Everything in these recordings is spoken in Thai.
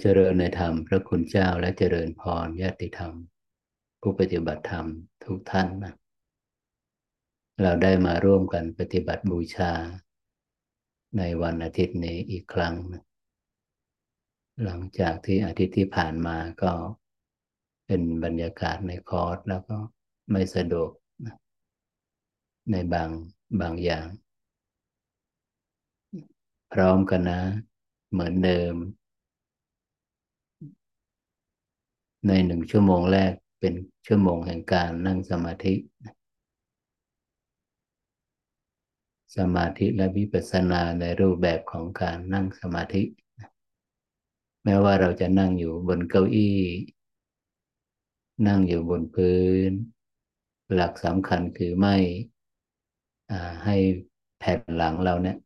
เจริญในธรรม พระคุณเจ้าและเจริญพรญาติธรรม ผู้ปฏิบัติธรรมทุกท่านนะเราได้มาร่วมกันปฏิบัติบูชา ในวันอาทิตย์นี้อีกครั้งนะหลังจากที่อาทิตย์ที่ผ่านมาก็เป็นบรรยากาศในคอร์สแล้วก็ไม่สะดวกนะในบางบางอย่าง พร้อมกันนะ เหมือนเดิม ในหนึ่งชั่วโมงแรกเป็นชั่วโมงแห่งการนั่งสมาธิ สมาธิและวิปัสสนาในรูปแบบของการนั่งสมาธิ แม้ว่าเราจะนั่งอยู่บนเก้าอี้ นั่งอยู่บนพื้น หลักสำคัญคือไม่ให้แผ่นหลังเราเนี่ย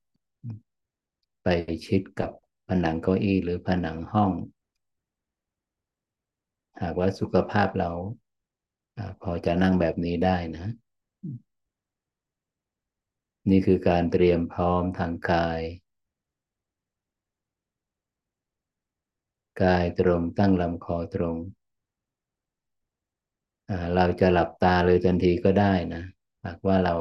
ไปชิดกับผนังเก้าอี้หรือผนังห้อง หากว่าสุขภาพเราพอจะนั่งแบบนี้ได้นะ นี่คือการเตรียมพร้อมทางกาย กายตรงตั้งลำคอตรง เราจะหลับตาเลยทันทีก็ได้นะ หากว่าเรา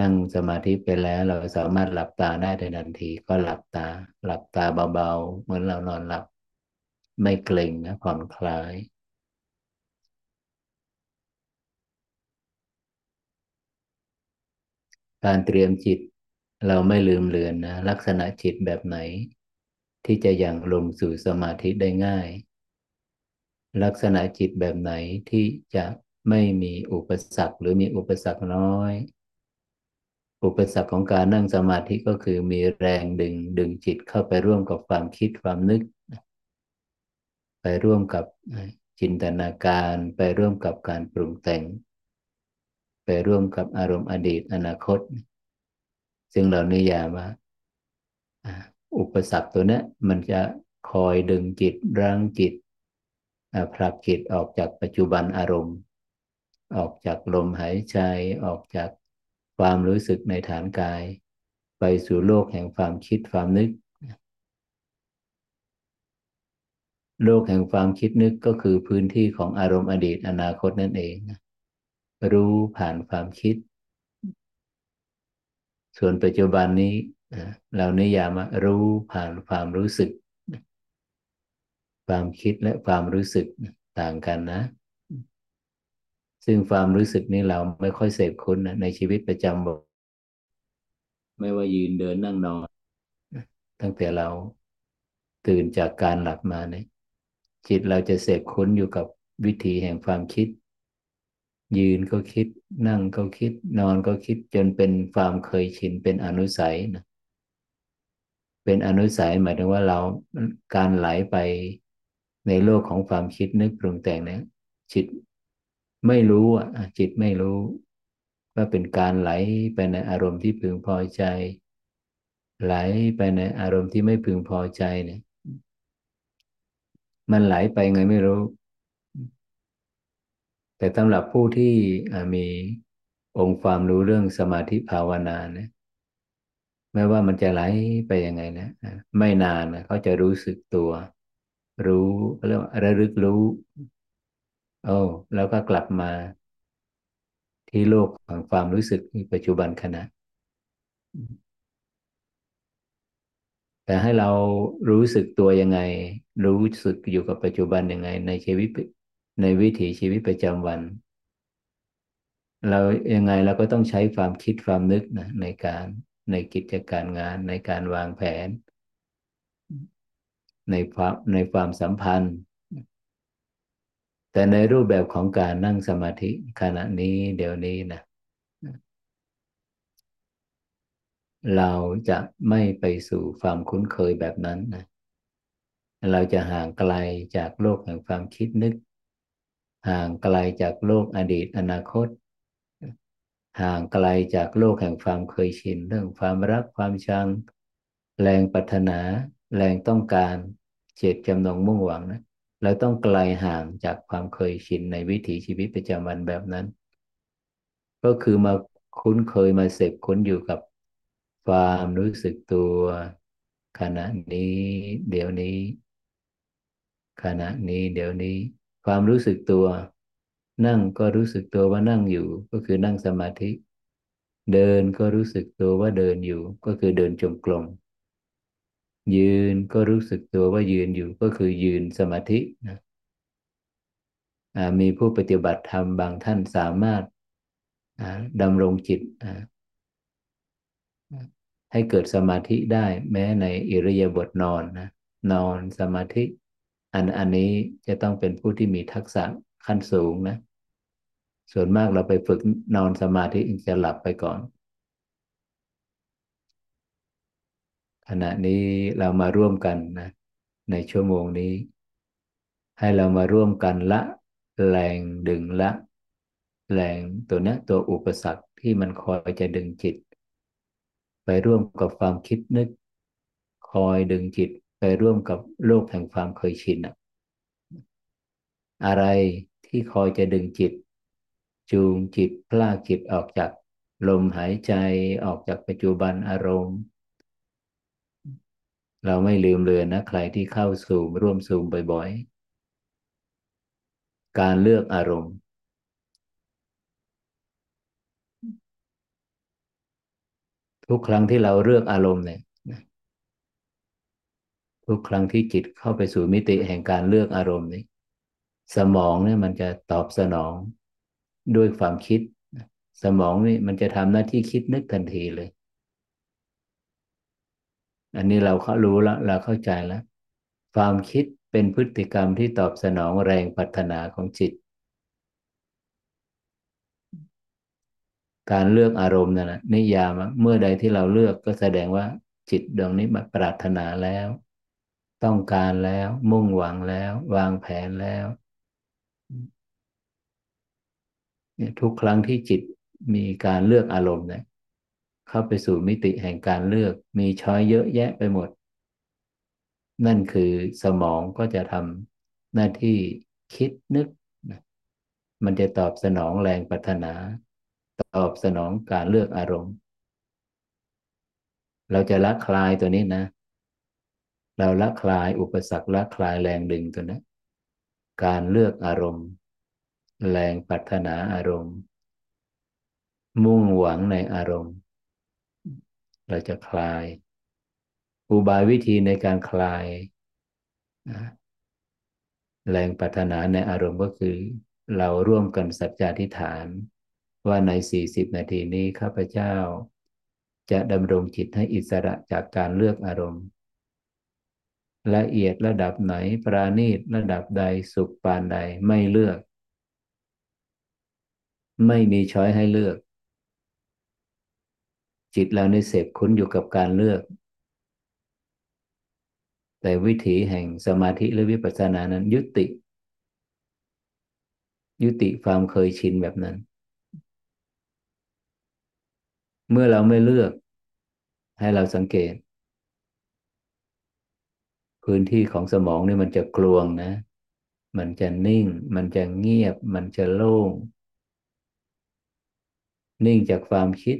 นั่งสมาธิไปแล้ว เราสามารถหลับตาได้ทันที ก็หลับตา หลับตาเบาๆ เหมือนเรานอนหลับ ไม่เกร็งนะผ่อนคลาย การเตรียมจิตเราไม่ลืมเลือนนะ ลักษณะจิตแบบไหน ที่จะยังลงสู่สมาธิได้ง่าย ลักษณะจิตแบบไหนที่จะไม่มีอุปสรรคหรือมีอุปสรรคน้อย อุปสรรคของการนั่งสมาธิก็คือมีแรงดึงดึงจิตเข้าไปร่วมกับความคิดความนึก ไปร่วมกับจินตนาการไปร่วมกับการปรุงแต่ง ไปร่วมกับอารมณ์อดีตอนาคต ซึ่งเรานิยามว่าอุปสรรคตัวนี้มันจะคอยดึงจิตรั้งจิตผลักจิตออกจากปัจจุบันอารมณ์ ออกจากลมหายใจออกจากความรู้สึกในฐานกาย ไปสู่โลกแห่งความคิดความนึก โลกแห่งความคิดนึกก็คือพื้นที่ของอารมณ์อดีตอนาคตนั่นเองรู้ผ่านความคิด ส่วนปัจจุบันนี้เรานิยามรู้ผ่านความรู้สึก ความคิดและความรู้สึกต่างกันนะ ซึ่งความรู้สึกนี้เราไม่ค่อยเสพคุ้นนะในชีวิตประจำวันไม่ว่ายืนเดินนั่งนอน ตั้งแต่เราตื่นจากการหลับมาเนี่ย จิตเราจะเสพคุ้นอยู่กับวิถีแห่งความคิด ยืนก็คิด นั่งก็คิด นอนก็คิดจนเป็นความเคยชินเป็นอนุสัยนะเป็นอนุสัยหมายถึงว่าเราการไหลไปในโลกของความคิดนึกปรุงแต่งเนี่ยจิตไม่รู้อะจิตไม่รู้ ว่าเป็นการไหลไปในอารมณ์ที่พึงพอใจ ไหลไปในอารมณ์ที่ไม่พึงพอใจเนี่ย มันไหลไปไงไม่รู้ แต่สำหรับผู้ที่มีองค์ความรู้เรื่องสมาธิภาวนาเนี่ยไม่ว่ามันจะไหลไปยังไงนะไม่นานนะเขาจะรู้สึกตัว รู้เรียกว่าระลึกรู้โอ้แล้วก็กลับมา ที่โลกของความรู้สึกปัจจุบันขณะ แต่ให้เรารู้สึกตัวยังไง รู้สึกอยู่กับปัจจุบันยังไง ในชีวิตในวิถีชีวิตประจำวัน เรายังไงเราก็ต้องใช้ความคิดความนึกนะในการในกิจการงานในการวางแผน ในความในความสัมพันธ์ แต่ในรูปแบบของการนั่งสมาธิขณะนี้เดี๋ยวนี้นะ เราจะไม่ไปสู่ความคุ้นเคยแบบนั้นนะเราจะห่างไกลจากโลกแห่งความคิดนึก ห่างไกลจากโลกอดีตอนาคต ห่างไกลจากโลกแห่งความเคยชิน เรื่องความรักความชัง แรงปรารถนา แรงต้องการเจตจำนงมุ่งหวังนะเราต้องไกลห่างจากความเคยชินในวิถีชีวิตประจำวันแบบนั้น ก็คือมาคุ้นเคยมาเสพคุ้นอยู่กับ ความรู้สึกตัว ขณะนี้ เดี๋ยวนี้ ขณะนี้ เดี๋ยวนี้ ความรู้สึกตัว นั่งก็รู้สึกตัวว่านั่งอยู่ ก็คือนั่งสมาธิ เดินก็รู้สึกตัวว่าเดินอยู่ ก็คือเดินจงกรมยืนก็รู้สึกตัวว่ายืนอยู่ก็คือยืนสมาธินะมีผู้ปฏิบัติธรรมบางท่านสามารถดำรงจิต ให้เกิดสมาธิได้แม้ในอิริยาบถนอนนะนอนสมาธิ อันอันนี้จะต้องเป็นผู้ที่มีทักษะขั้นสูงนะ ส่วนมากเราไปฝึกนอนสมาธิจะหลับไปก่อน ขณะนี้เรามาร่วมกันนะในชั่วโมงนี้ ให้เรามาร่วมกันละ แรงดึงละ แรงตัวนี้ตัวอุปสรรคที่มันคอยจะดึงจิต ไปร่วมกับความคิดนึก คอยดึงจิตไปร่วมกับโลกแห่งความเคยชินอะอะไรที่คอยจะดึงจิต จูงจิตพลากจิตออกจากลมหายใจออกจากปัจจุบันอารมณ์ เราไม่ลืมเลยนนะใครที่เข้าสู่ร่วมซูมบ่อยๆ การเลือกอารมณ์ ทุกครั้งที่เราเลือกอารมณ์เนี่ยทุกครั้งที่จิตเข้าไปสู่มิติแห่งการเลือกอารมณ์นี้ สมองเนี่ยมันจะตอบสนองด้วยความคิด สมองนี่มันจะทำหน้าที่คิดนึกทันทีเลย อันนี้เราเขารู้แล้วเราเข้าใจแล้ว ความคิดเป็นพฤติกรรมที่ตอบสนองแรงปัฒนาของจิต การเลือกอารมณ์นั่นแหละนิยามเมื่อใดที่เราเลือกก็แสดงว่าจิตดวงนี้มาปรารถนาแล้ว ต้องการแล้ว มุ่งหวังแล้ว วางแผนแล้วเนี่ยทุกครั้งที่จิตมีการเลือกอารมณ์เนี่ยเข้าไปสู่มิติแห่งการเลือก มีช้อยเยอะแยะไปหมด นั่นคือสมองก็จะทำหน้าที่คิดนึก มันจะตอบสนองแรงปรารถนา ตอบสนองการเลือกอารมณ์ เราจะละคลายตัวนี้นะ เราละคลายอุปสรรคละคลายแรงดึงตัวนี้การเลือกอารมณ์ แรงปรารถนาอารมณ์ มุ่งหวังในอารมณ์ เราจะคลาย อุบายวิธีในการคลายแรงปรารถนาในอารมณ์ก็คือ เราร่วมกันสัจจาธิฐาน ว่าในสี่สิบนาทีนี้ข้าพเจ้า จะดำรงจิตให้อิสระจากการเลือกอารมณ์ ละเอียดระดับไหนปราณีตระดับใดสุขปานใดไม่เลือก ไม่มีช้อยให้เลือก จิตเราในเสพคุ้นอยู่กับการเลือก แต่วิถีแห่งสมาธิหรือวิปัสสนานั้นยุติ ยุติความเคยชินแบบนั้น เมื่อเราไม่เลือก ให้เราสังเกต พื้นที่ของสมองนี่มันจะกลวงนะ มันจะนิ่ง มันจะเงียบ มันจะโล่ง นิ่งจากความคิด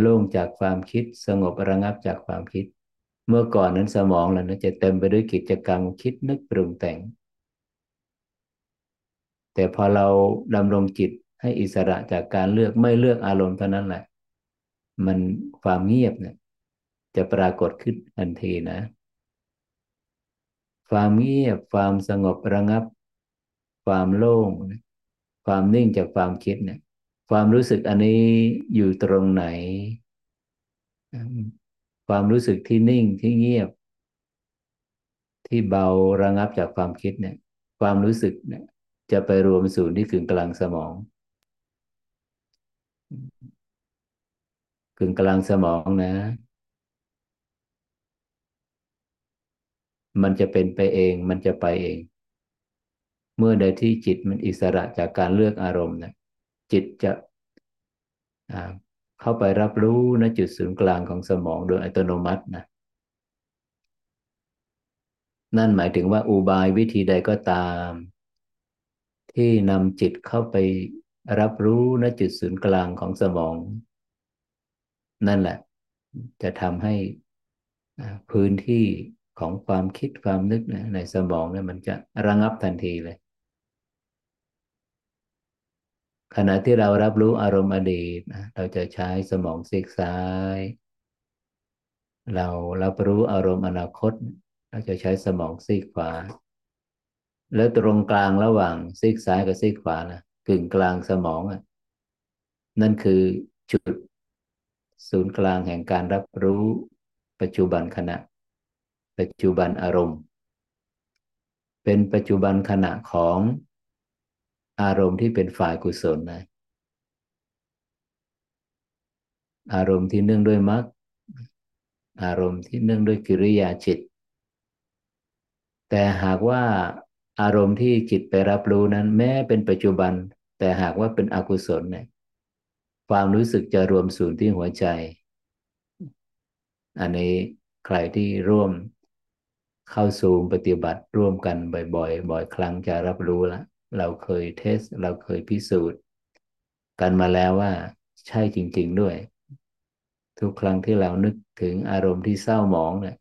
โล่งจากความคิด สงบระงับจากความคิด เมื่อก่อนนั้นสมองเรานะจะเต็มไปด้วยกิจกรรมคิดนึกปรุงแต่ง แต่พอเราดำรงจิต ให้อิสระจากการเลือกไม่เลือกอารมณ์เท่านั้นแหละ มันความเงียบเนี่ย จะปรากฏขึ้นทันทีนะ ความเงียบความสงบระงับ ความโล่ง ความนิ่งจากความคิดเนี่ย ความรู้สึกอันนี้อยู่ตรงไหน ความรู้สึกที่นิ่งที่เงียบ ที่เบาระงับจากความคิดเนี่ย ความรู้สึกเนี่ยจะไปรวมสู่ที่กึ่งกลางสมอง กึ่งกลางสมองนะ มันจะเป็นไปเอง มันจะไปเอง เมื่อใดที่จิตมันอิสระจากการเลือกอารมณ์นะจิตจะเข้าไปรับรู้ณจุดศูนย์กลางของสมองโดยอัตโนมัตินะนั่นหมายถึงว่าอุบายวิธีใดก็ตาม ที่นำจิตเข้าไป รับรู้ณจุดศูนย์กลางของสมอง นั่นแหละ จะทำให้พื้นที่ของความคิดความนึกนะในสมองเนี่ยมันจะระงับทันทีเลย ขณะที่เรารับรู้อารมณ์อดีตนะเราจะใช้สมองซีกซ้าย เรารับรู้อารมณ์อนาคต เราจะใช้สมองซีกขวา แล้วตรงกลางระหว่างซีกซ้ายกับซีกขวานะ กึ่งกลางสมองนั่นคือจุดศูนย์กลางแห่งการรับรู้ปัจจุบันขณะ ปัจจุบันอารมณ์ เป็นปัจจุบันขณะของอารมณ์ที่เป็นฝ่ายกุศลนะอารมณ์ที่เนื่องด้วยมรรคอารมณ์ที่เนื่องด้วยกิริยาจิต แต่หากว่าอารมณ์ที่จิตไปรับรู้นั้น แม้เป็นปัจจุบัน แต่หากว่าเป็นอกุศลเนี่ยความรู้สึกจะรวมศูนย์ที่หัวใจ อันนี้ใครที่ร่วมเข้าสู่ปฏิบัติร่วมกันบ่อยๆ บ่อยครั้งจะรับรู้ล้วเราเคยเทส เราเคยพิสูจน์ กันมาแล้วว่า ใช่จริง ๆด้วย ทุกครั้งที่เรานึกถึงอารมณ์ที่เศร้าหมองเนี่ย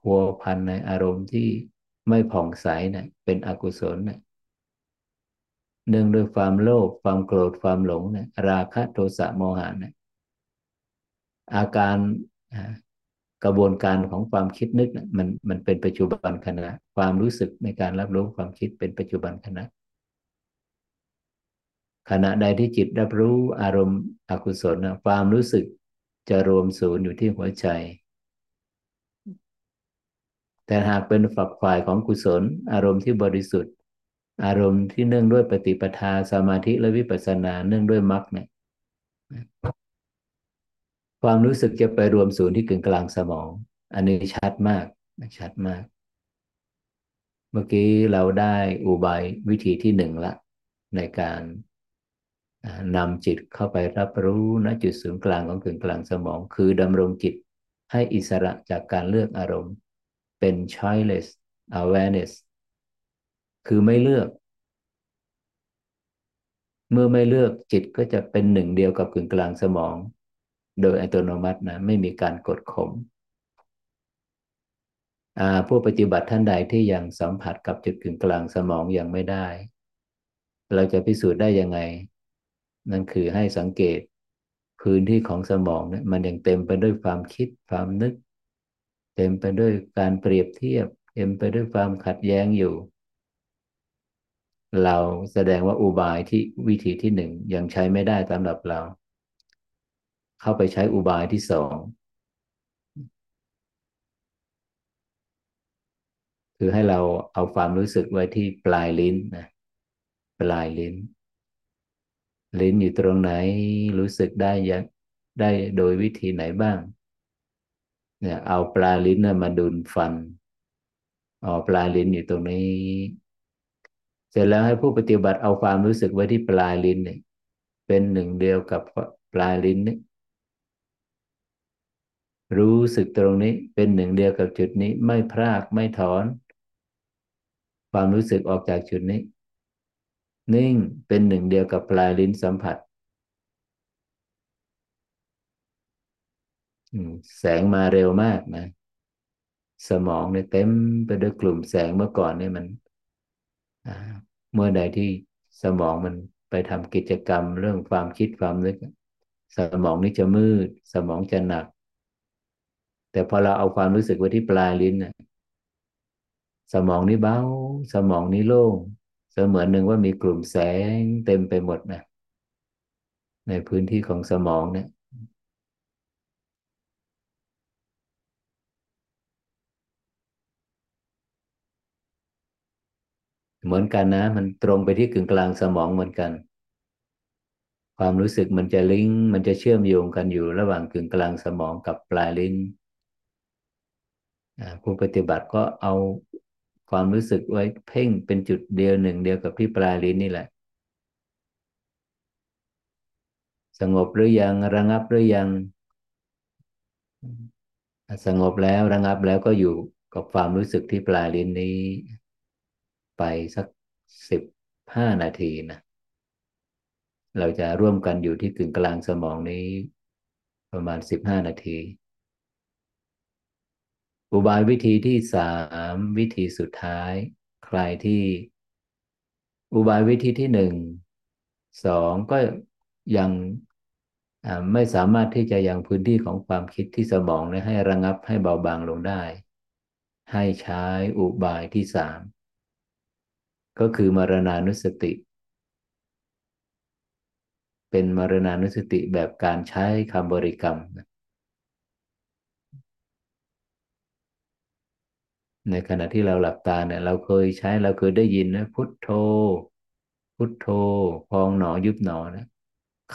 พัวพันในอารมณ์ที่ไม่ผ่องใสเนี่ยเป็นอกุศลเนี่ย เนื่องด้วยความโลภความโกรธความหลงเนี่ยราคะโทสะโมหะเนี่ยอาการกระบวนการของความคิดนึกมันมันเป็นปัจจุบันขณะ ความรู้สึกในการรับรู้ความคิดเป็นปัจจุบันขณะ ขณะใดที่จิตรับรู้อารมณ์อกุศลนะความรู้สึกจะรวมศูนย์อยู่ที่หัวใจ แต่หากเป็นฝักฝ่ายของกุศล อารมณ์ที่บริสุทธิ์ อารมณ์ที่เนื่องด้วยปฏิปทาสมาธิและวิปัสสนาเนื่องด้วยมรรคเนี่ยความรู้สึกจะไปรวมศูนย์ที่กึ่งกลางสมอง อันนี้ชัดมากชัดมาก เมื่อกี้เราได้อุบายวิธีที่หนึ่งละ ในการนำจิตเข้าไปรับรู้ณจุดศูนย์กลางของกึ่งกลางสมอง คือดำรงจิตให้อิสระจากการเลือกอารมณ์ เป็น choiceless awareness คือไม่เลือก เมื่อไม่เลือกจิตก็จะเป็นหนึ่งเดียวกับกึ่งกลางสมอง โดยอัตโนมัตินะไม่มีการกดข่มผู้ปฏิบัติท่านใดที่ยังสัมผัสกับจุดกึ่งกลางสมองยังไม่ได้ เราจะพิสูจน์ได้ยังไง นั่นคือให้สังเกตพื้นที่ของสมองเนี่ยมันยังเต็มไปด้วยความคิดความนึก เต็มไปด้วยการเปรียบเทียบ เต็มไปด้วยความขัดแย้งอยู่ เราแสดงว่าอุบายที่วิธีที่หนึ่งยังใช้ไม่ได้สำหรับเรา เข้าไปใช้อุบายที่สองคือให้เราเอาความรู้สึกไว้ที่ปลายลิ้นนะปลายลิ้น ลิ้นอยู่ตรงไหนรู้สึกได้ยังได้โดยวิธีไหนบ้าง เนี่ย เอาปลายลิ้นนะมาดุลฟันอ๋อปลายลิ้นอยู่ตรงนี้ เสร็จแล้วให้ผู้ปฏิบัติเอาความรู้สึกไว้ที่ปลายลิ้นเนี่ยเป็นหนึ่งเดียวกับปลายลิ้นนี่รู้สึกตรงนี้เป็นหนึ่งเดียวกับจุดนี้ไม่พลากไม่ถอน ความรู้สึกออกจากจุดนี้ นิ่งเป็นหนึ่งเดียวกับปลายลิ้นสัมผัสแสงมาเร็วมากนะ สมองเนี่ยเต็มไปด้วยกลุ่มแสงเมื่อก่อนเนี่ยมัน เมื่อใดที่สมองมันไปทำกิจกรรมเรื่องความคิดความนึก สมองนี่จะมืด สมองจะหนัก แต่พอเราเอาความรู้สึกไว้ที่ปลายลิ้นน่ะสมองนี้เบา สมองนี้โล่ง เสมือนหนึ่งว่ามีกลุ่มแสงเต็มไปหมดนะในพื้นที่ของสมองเนี่ย เหมือนกันนะ มันตรงไปที่กึ่งกลางสมองเหมือนกัน ความรู้สึกมันจะลิงก์มันจะเชื่อมโยงกันอยู่ระหว่างกึ่งกลางสมองกับปลายลิ้นผู้ปฏิบัติก็เอาความรู้สึกไว้เพ่งเป็นจุดเดียวหนึ่งเดียวกับที่ปลายลิ้นนี่แหละ สงบหรือยังระงับหรือยัง สงบแล้วระงับแล้วก็อยู่กับความรู้สึกที่ปลายลิ้นนี้ ไปสักสิบห้านาทีนะเราจะร่วมกันอยู่ที่กึ่งกลางสมองนี้ ประมาณสิบห้านาที อุบายวิธีที่สามวิธีสุดท้าย ใครที่ อุบายวิธีที่หนึ่งสองก็ยังไม่สามารถที่จะยังพื้นที่ของความคิดที่สมองให้ระงับให้เบาบางลงได้ ให้ใช้อุบายที่สาม ก็คือมรณานุสติ เป็นมรณานุสติแบบการใช้คำบริกรรม ในขณะที่เราหลับตาเนี่ย เราเคยใช้เราเคยได้ยินนะพุทโธ พุทโธ พองหนอยุบหนอนะ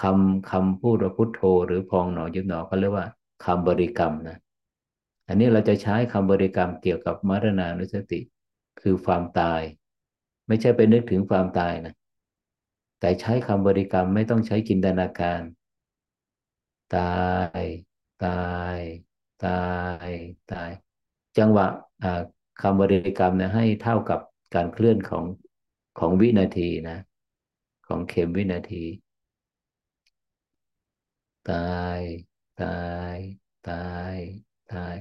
คำคำพูดว่าพุทโธ หรือพองหนอยุบหนอเขาเรียกว่าคำบริกรรมนะอันนี้เราจะใช้คำบริกรรมเกี่ยวกับมรณานุสติ คือความตาย ไม่ใช่ไปนึกถึงความตายนะแต่ใช้คำบริกรรมไม่ต้องใช้จินตนาการ ตาย ตาย ตาย ตาย จังหวะคำบริกรรมเนี่ยให้เท่ากับการเคลื่อนของของวินาทีนะ ของเข็มวินาที ตาย ตาย ตาย ตาย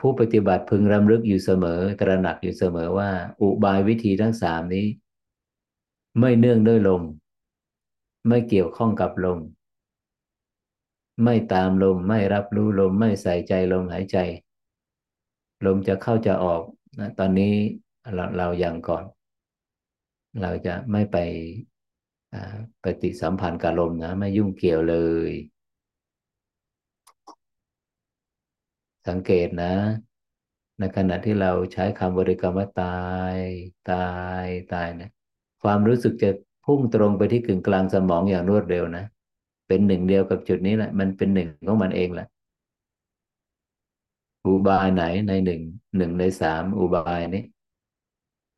ผู้ปฏิบัติพึงรำลึกอยู่เสมอ ตระหนักอยู่เสมอว่า อุบายวิธีทั้งสามนี้ ไม่เนื่องด้วยลม ไม่เกี่ยวข้องกับลม ไม่ตามลม ไม่รับรู้ลม ไม่ใส่ใจลมหายใจ ลมจะเข้าจะออกนะตอนนี้เราเราอย่างก่อน เราจะไม่ไปปฏิสัมพันธ์กับลมนะ ไม่ยุ่งเกี่ยวเลย สังเกตนะ ในขณะที่เราใช้คำบริกรรมว่าตาย ตาย ตายนะ ความรู้สึกจะพุ่งตรงไปที่กึ่งกลางสมองอย่างรวดเร็วนะ เป็นหนึ่งเดียวกับจุดนี้แหละ มันเป็นหนึ่งของมันเองแหละอุบายไหนในหนึ่งหนึ่งในสามอุบายนี้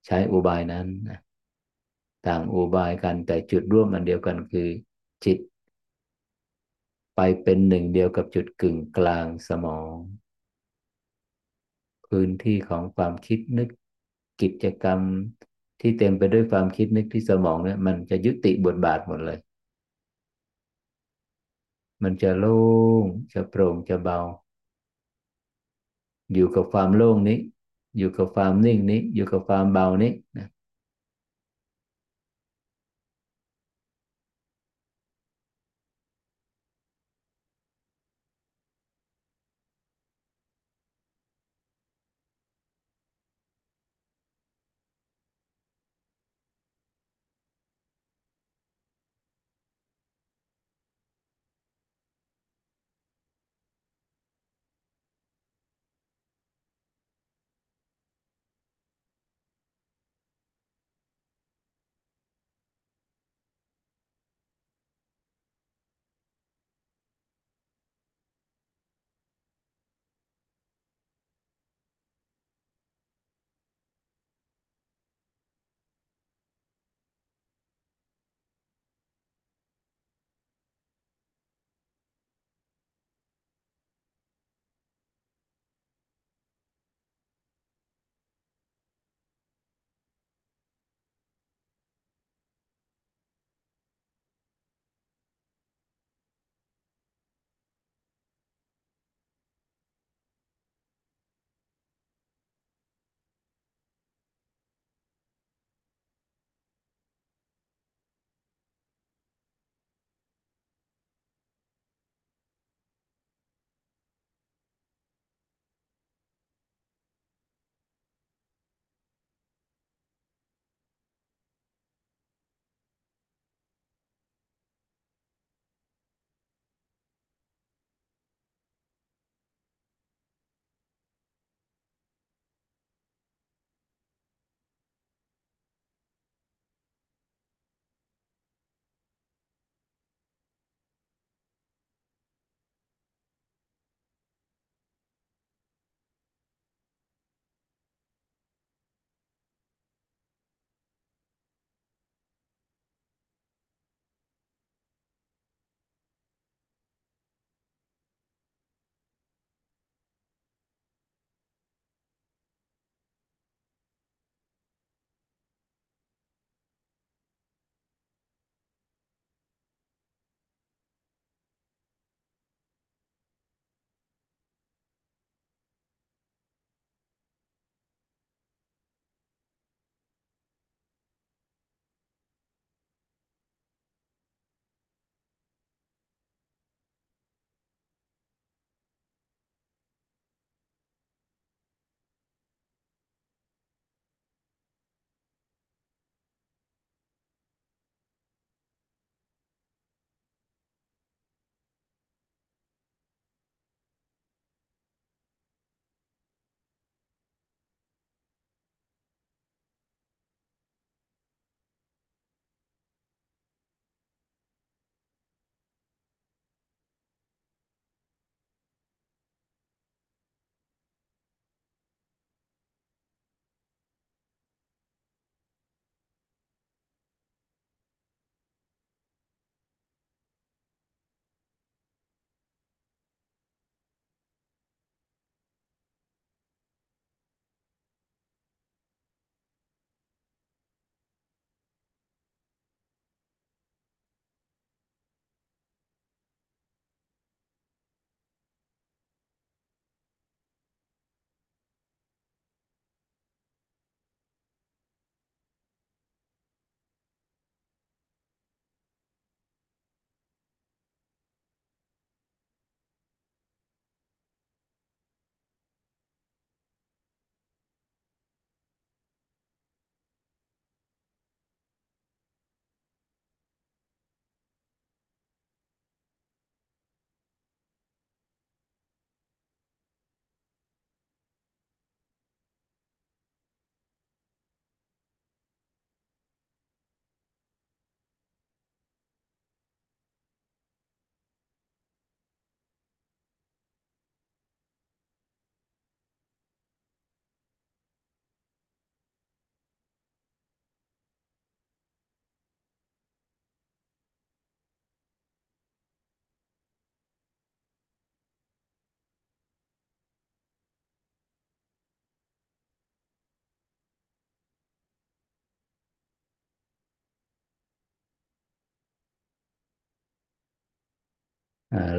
ใช้อุบายนั้นต่างอุบายกันแต่จุดร่วมอันเดียวกันคือ จิต ไปเป็นหนึ่งเดียวกับจุดกึ่งกลางสมอง พื้นที่ของความคิดนึกกิจกรรมที่เต็มไปด้วยความคิดนึกที่สมองเนี่ยมันจะยุติบทบาทหมดเลย มันจะโล่งจะโปร่งจะเบา อยู่กับความโล่งนี้ อยู่กับความนิ่งนี้ อยู่กับความเบานี้นะ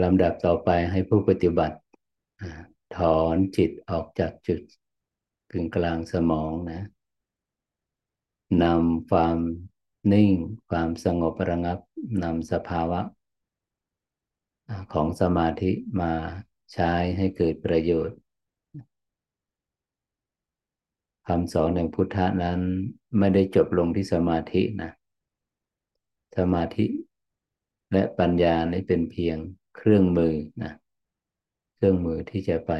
ลำดับต่อไปให้ผู้ปฏิบัติ ถอนจิตออกจากจุดกึ่งกลางสมองนะนำความนิ่งความสงบระงับนำสภาวะ ของสมาธิมาใช้ให้เกิดประโยชน์คำสอนแห่งพุทธะนั้นไม่ได้จบลงที่สมาธินะ สมาธิและปัญญานี่เป็นเพียง เครื่องมือนะเครื่องมือที่จะไป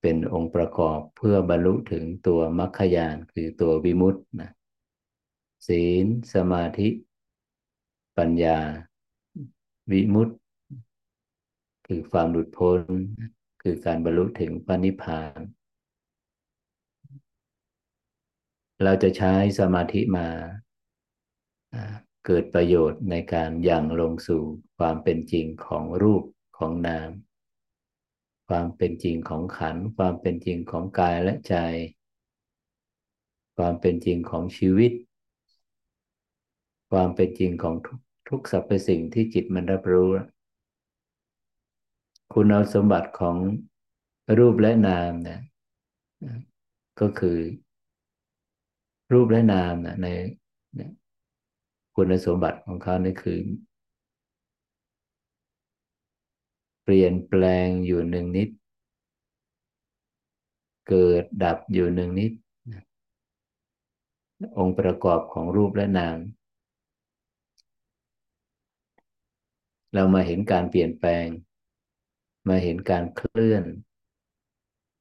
เป็นองค์ประกอบเพื่อบรรลุถึงตัวมรรคญาณคือตัววิมุตตินะศีลสมาธิ ปัญญา วิมุตติ คือความหลุดพ้น คือการบรรลุถึงพระนิพพาน เราจะใช้สมาธิมา เกิดประโยชน์ในการยังลงสู่ความเป็นจริงของรูปของนาม ความเป็นจริงของขัน ความเป็นจริงของกายและใจ ความเป็นจริงของชีวิต ความเป็นจริงของทุกทุกสรรพสิ่งที่จิตมันรับรู้ คุณเอาสมบัติของรูปและนามเนี่ยก็คือ รูปและนามนะใน คุณสมบัติของเขานี่คือ เปลี่ยนแปลงอยู่หนึ่งนิด เกิดดับอยู่หนึ่งนิด องค์ประกอบของรูปและนาม เรามาเห็นการเปลี่ยนแปลง มาเห็นการเคลื่อน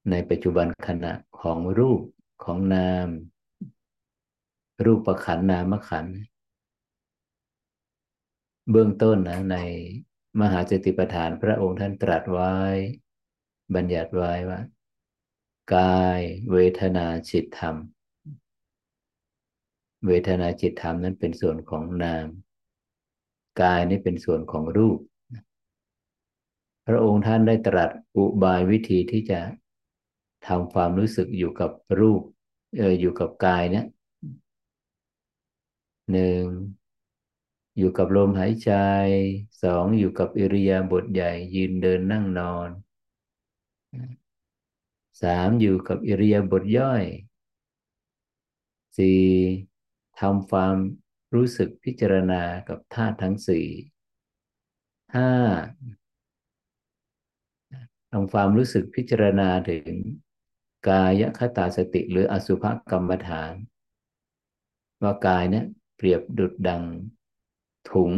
ในปัจจุบันขณะของรูปของนาม รูปประขันนามขัน เบื้องต้นนะในมหาจติปฐานพระองค์ท่านตรัสไว้ บัญญัติไว้ว่า กายเวทนาจิตธรรม เวทนาจิตธรรมนั้นเป็นส่วนของนาม กายนี่เป็นส่วนของรูป พระองค์ท่านได้ตรัสอุบายวิธีที่จะทำความรู้สึกอยู่กับรูปเอออยู่กับกายเนี่ยหนึ่ง อยู่กับลมหายใจสองอยู่กับอิริยาบถใหญ่ ยืนเดินนั่งนอนสามอยู่กับอิริยาบถย่อยสี่ทำความรู้สึกพิจารณากับธาตุทั้งสี่ห้าทำความรู้สึกพิจารณาถึง กายคตาสติหรืออสุภกรรมฐาน ว่ากายเนี่ยเปรียบดุดดัง ถุง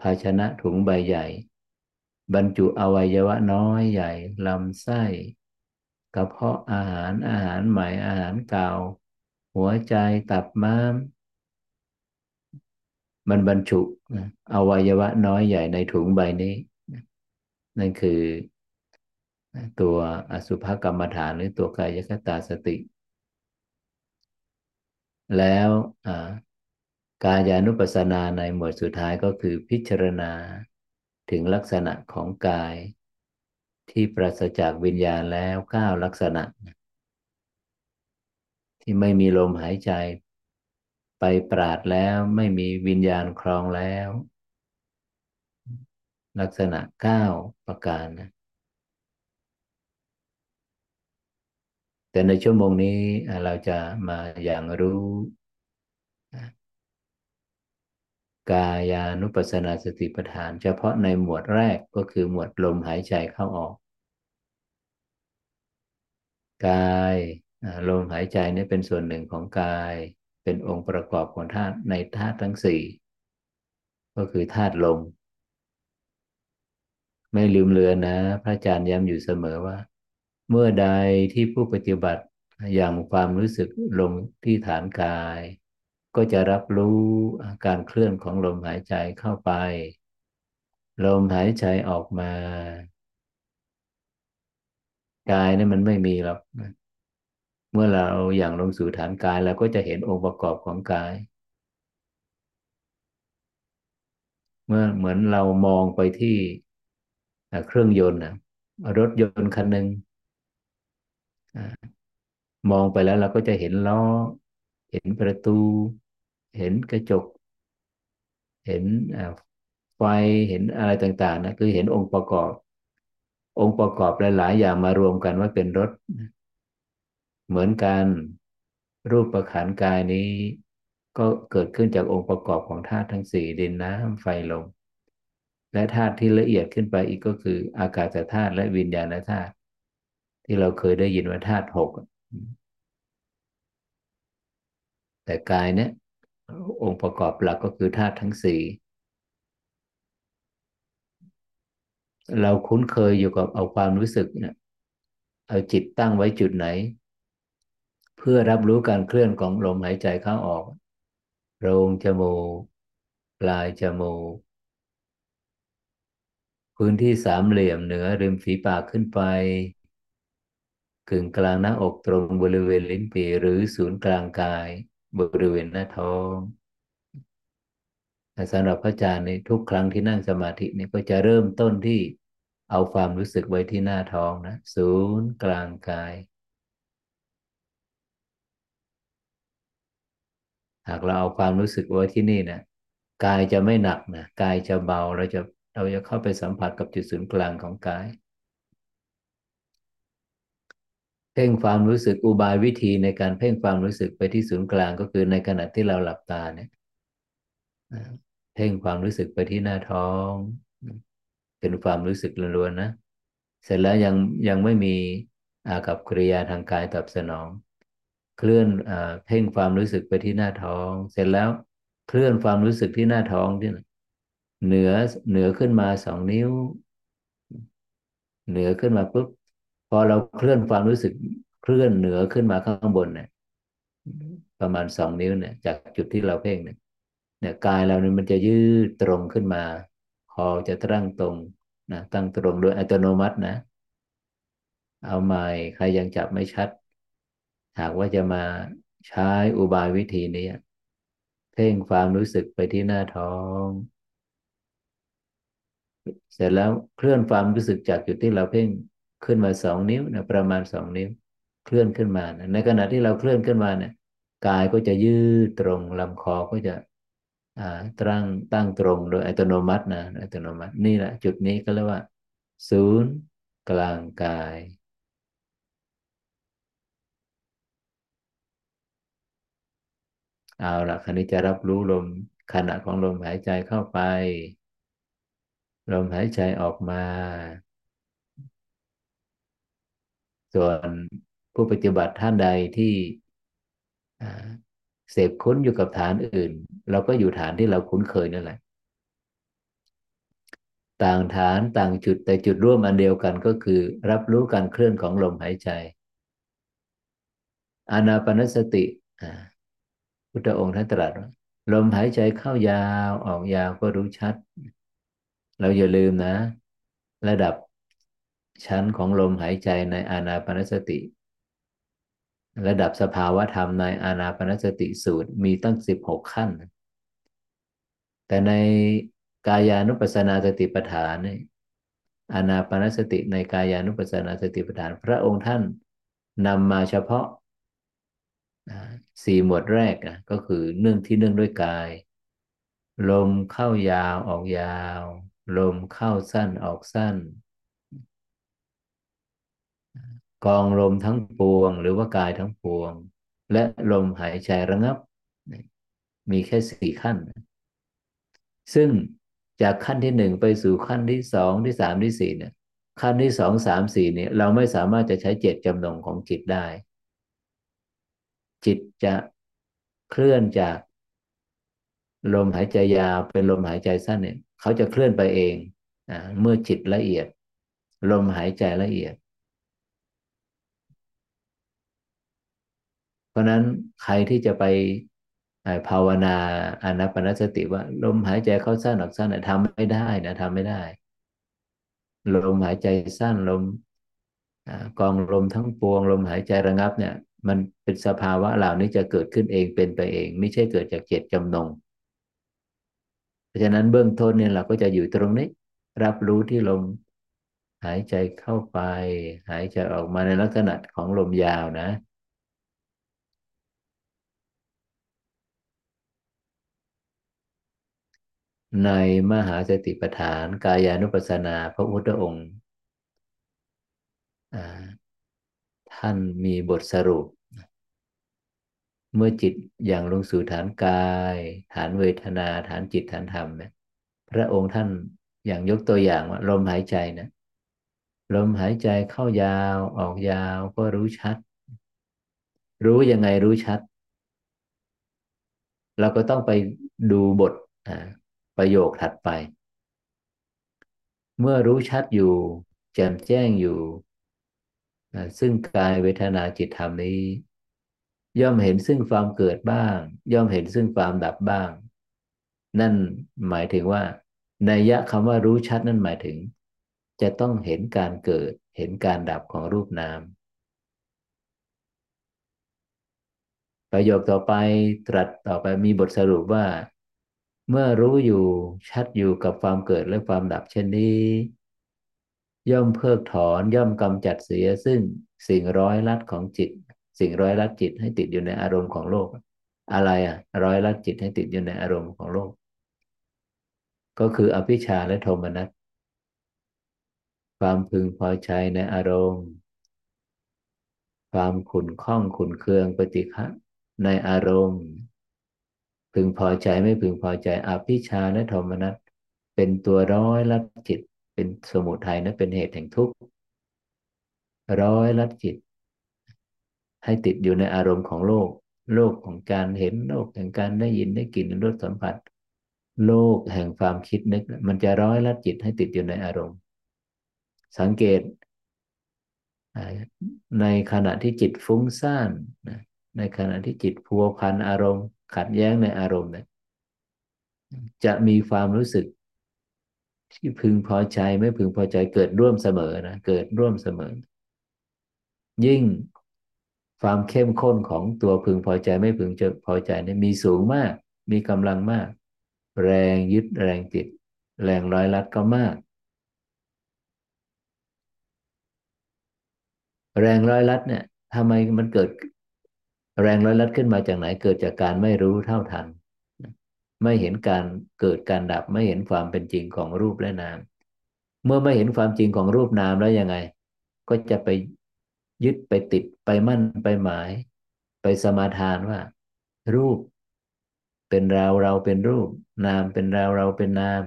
ภาชนะถุงใบใหญ่ บรรจุอวัยวะน้อยใหญ่ลำไส้กระเพาะอาหารอาหารใหม่อาหารเก่า หัวใจตับม้าม มันบรรจุอวัยวะน้อยใหญ่ในถุงใบนี้ นั่นคือตัวอสุภกรรมฐานหรือตัวกายคตาสติ แล้ว กายานุปัสสนาในหมวดสุดท้ายก็คือพิจารณา ถึงลักษณะของกาย ที่ปราศจากวิญญาณแล้วเก้าลักษณะ ที่ไม่มีลมหายใจ ไปปราดแล้วไม่มีวิญญาณครองแล้ว ลักษณะเก้าประการนะแต่ในชั่วโมงนี้เราจะมาอย่างรู้ กายานุปัสสนาสติปัฏฐาน เฉพาะในหมวดแรกก็คือหมวดลมหายใจเข้าออก กายลมหายใจนี่เป็นส่วนหนึ่งของกาย เป็นองค์ประกอบของธาตุในธาตุทั้งสี่ก็คือธาตุลม ไม่ลืมเลือนนะ พระอาจารย์ย้ำอยู่เสมอว่า เมื่อใดที่ผู้ปฏิบัติอย่างความรู้สึกลงที่ฐานกาย ก็จะรับรู้การเคลื่อนของลมหายใจเข้าไป ลมหายใจออกมากายนี่มันไม่มีหรอกเมื่อเราอย่างลงสู่ฐานกายเราก็จะเห็นองค์ประกอบของกาย เมื่อเหมือนเรามองไปที่เครื่องยนต์นะรถยนต์คันหนึ่งมองไปแล้วเราก็จะเห็นล้อ เห็นประตู เห็นกระจก เห็นไฟเห็นอะไรต่าง ๆ นะคือเห็นองค์ประกอบ องค์ประกอบหลายๆอย่างมารวมกันว่าเป็นรถ เหมือนกันรูปประขันกายนี้ ก็เกิดขึ้นจากองค์ประกอบของธาตุทั้งสี่ดินน้ำไฟลมและธาตุที่ละเอียดขึ้นไปอีกก็คือ อากาศธาตุและวิญญาณธาตุที่เราเคยได้ยินว่าธาตุหก แต่กายเนี่ยองค์ประกอบหลักก็คือธาตุทั้งสี่เราคุ้นเคยอยู่กับเอาความรู้สึกเนี่ยเอาจิตตั้งไว้จุดไหน เพื่อรับรู้การเคลื่อนของลมหายใจเข้าออกโรงจมูกปลายจมูกพื้นที่สามเหลี่ยมเหนือริมฝีปากขึ้นไปกึ่งกลางหน้าอกตรงบริเวณลิ้นปี่หรือศูนย์กลางกาย บริเวณหน้าท้องสำหรับพระอาจารย์ในทุกครั้งที่นั่งสมาธินี่ก็จะเริ่มต้นที่เอาความรู้สึกไว้ที่หน้าท้องนะศูนย์กลางกาย หากเราเอาความรู้สึกไว้ที่นี่นะกายจะไม่หนักนะกายจะเบาเราจะเราจะเข้าไปสัมผัสกับจุดศูนย์กลางของกาย เพ่งความรู้สึกอุบายวิธีในการเพ่งความรู้สึกไปที่ศูนย์กลางก็คือในขณะที่เราหลับตาเนี่ยเพ่งความรู้สึกไปที่หน้าท้อง เป็นความรู้สึกล้วนๆนะ เสร็จแล้วยังยังไม่มีอากับกริยาทางกายตอบสนอง เคลื่อนเพ่งความรู้สึกไปที่หน้าท้อง เสร็จแล้วเคลื่อนความรู้สึกที่หน้าท้องที่เหนือเหนือขึ้นมาสองนิ้ว เหนือขึ้นมาปุ๊บ พอเราเคลื่อนความรู้สึกเคลื่อนเหนือขึ้นมาข้างบนเนี่ยประมาณสองนิ้วเนี่ย จากจุดที่เราเพ่งเนี่ยเนี่ยกายเราเนี่ยมันจะยืดตรงขึ้นมา คอจะตั้งตรงนะตั้งตรงโดยอัตโนมัตินะ เอาใหม่ใครยังจับไม่ชัด หากว่าจะมาใช้อุบายวิธีนี้เพ่งความรู้สึกไปที่หน้าท้อง เสร็จแล้วเคลื่อนความรู้สึกจากจุดที่เราเพ่ง ขึ้นมาสองนิ้วนะประมาณสองนิ้ว เคลื่อนขึ้นมานะในขณะที่เราเคลื่อนขึ้นมาเนี่ยกายก็จะยืดตรงลำคอก็จะตั้งตั้งตรงโดยอัตโนมัตินะอัตโนมัตินี่แหละจุดนี้ก็เรียกว่า ศูนย์กลางกาย เอาละคราวนี้จะรับรู้ลมขณะของลมหายใจเข้าไป ลมหายใจออกมา ส่วนผู้ปฏิบัติท่านใดที่เสพคุ้นอยู่กับฐานอื่น เราก็อยู่ฐานที่เราคุ้นเคยนั่นแหละ ต่างฐานต่างจุดแต่จุดร่วมอันเดียวกันก็คือ รับรู้การเคลื่อนของลมหายใจอานาปนสติพุทธองค์ท่านตรัสว่าลมหายใจเข้ายาวออกยาวก็รู้ชัด เราอย่าลืมนะ ระดับ ชั้นของลมหายใจในอานาปนสติ ระดับสภาวะธรรมในอานาปนสติสูตรมีตั้งสิบหกขั้น แต่ในกายานุปัสสนาสติปัฏฐานอานาปนสติในกายานุปัสสนาสติปัฏฐาน พระองค์ท่านนำมาเฉพาะสี่หมวดแรกก็คือเนื่องที่เนื่องด้วยกาย ลมเข้ายาวออกยาว ลมเข้าสั้นออกสั้น กองลมทั้งปวง หรือว่ากายทั้งปวง และลมหายใจระงับ มีแค่สี่ขั้น ซึ่งจากขั้นที่หนึ่งไปสู่ขั้นที่สองที่สามที่สี่เนี่ย ขั้นที่สองสามสี่เนี่ย เราไม่สามารถจะใช้เจตจำนงของจิตได้ จิตจะเคลื่อนจาก ลมหายใจยาวเป็นลมหายใจสั้นเนี่ย เขาจะเคลื่อนไปเองอเมื่อจิตละเอียด ลมหายใจละเอียดเพ ราะนั้นใครที่จะไปภาวนาอนัปนสติว่า ลมหายใจเข้าสั้นออกสั้นทำไม่ได้นะทำไม่ได้ ลมหายใจสั้นลมกองลมทั้งปวง ลมหายใจระงับเนี่ย มันเป็นสภาวะเหล่านี้จะเกิดขึ้นเองเป็นไปเอง ไม่ใช่เกิดจากเจตจำนง เพราะฉะนั้นเบื้องต้นเนี่ยเราก็จะอยู่ตรงนี้ รับรู้ที่ลมหายใจเข้าไป หายใจออกมาในลักษณะของลมยาวนะ ในมหาสติปัฏฐานกายานุปัสสนาพระพุทธองค์ท่านมีบทสรุป เมื่อจิตอย่างลงสู่ฐานกาย ฐานเวทนาฐานจิตฐานธรรมเนี่ยพระองค์ท่านอย่างยกตัวอย่างว่าลมหายใจนะลมหายใจเข้ายาวออกยาวก็รู้ชัด รู้ยังไงรู้ชัด เราก็ต้องไปดูบท ประโยคถัดไป เมื่อรู้ชัดอยู่ แจ่มแจ้งอยู่ ซึ่งกายเวทนาจิตธรรมนี้ ย่อมเห็นซึ่งความเกิดบ้าง ย่อมเห็นซึ่งความดับบ้าง นั่นหมายถึงว่าในยะคำว่ารู้ชัดนั่นหมายถึง จะต้องเห็นการเกิด เห็นการดับของรูปนามประโยคต่อไปตรัสต่อไปมีบทสรุปว่า เมื่อรู้อยู่ชัดอยู่กับความเกิดและความดับเช่นนี้ ย่อมเพิกถอนย่อมกำจัดเสียซึ่งสิ่งร้อยลัดของจิต สิ่งร้อยลัดจิตให้ติดอยู่ในอารมณ์ของโลก อะไรอะ ร้อยลัดจิตให้ติดอยู่ในอารมณ์ของโลก ก็คืออภิชาและโทมนัสความพึงพอใจในอารมณ์ ความขุนข้องขุนเคืองปฏิฆะในอารมณ์ พึงพอใจไม่พึงพอใจอภิชาและโทมนัสเป็นตัวร้อยลัดจิต เป็นสมุทัยนะเป็นเหตุแห่งทุกข์ร้อยลัดจิต ให้ติดอยู่ในอารมณ์ของโลก โลกของการเห็นโลกแห่งการได้ยินได้กลิ่นรสสัมผัส โลกแห่งความคิดนึก มันจะร้อยลัดจิตให้ติดอยู่ในอารมณ์ สังเกต ในขณะที่จิตฟุ้งซ่านในขณะที่จิตพัวพันอารมณ์ ขัดแย้งในอารมณ์เนี่ยจะมีความรู้สึก ที่พึงพอใจไม่พึงพอใจเกิดร่วมเสมอนะเกิดร่วมเสมอ ยิ่งความเข้มข้นของตัวพึงพอใจไม่พึงจะพอใจนี่มีสูงมาก มีกำลังมาก แรงยึดแรงติด แรงร้อยลัดก็มาก แรงร้อยลัดเนี่ยทำไมมันเกิด แรงร้อยลัดขึ้นมาจากไหนเกิดจากการไม่รู้เท่าทัน ไม่เห็นการเกิดการดับไม่เห็นความเป็นจริงของรูปและนาม เมื่อไม่เห็นความจริงของรูปนามแล้วยังไง ก็จะไปยึดไปติดไปมั่นไปหมาย ไปสมาทานว่า รูป เป็นเราเราเป็นรูป นามเป็นเราเราเป็นนาม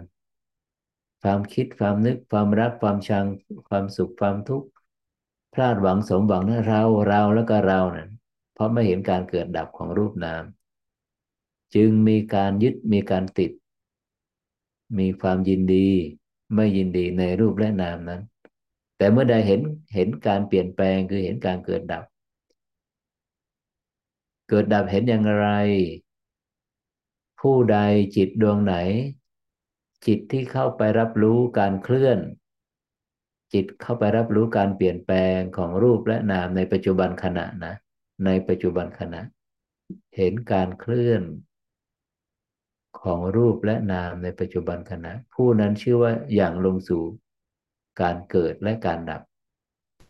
ความคิดความนึกความรักความชัง ความสุขความทุกข์พลาดหวังสมหวังนะเราเราแล้วก็เรานะ่ะ เพราะไม่เห็นการเกิดดับของรูปนาม จึงมีการยึดมีการติด มีความยินดี ไม่ยินดีในรูปและนามนั้น แต่เมื่อใดเห็นเห็นการเปลี่ยนแปลงคือเห็นการเกิดดับ เกิดดับเห็นอย่างไร ผู้ใดจิตดวงไหน จิตที่เข้าไปรับรู้การเคลื่อนจิตเข้าไปรับรู้การเปลี่ยนแปลงของรูปและนามในปัจจุบันขณะนะ ในปัจจุบันขณะ เห็นการเคลื่อน ของรูปและนามในปัจจุบันขณะ ผู้นั้นชื่อว่าอย่างลงสู่การเกิดและการดับ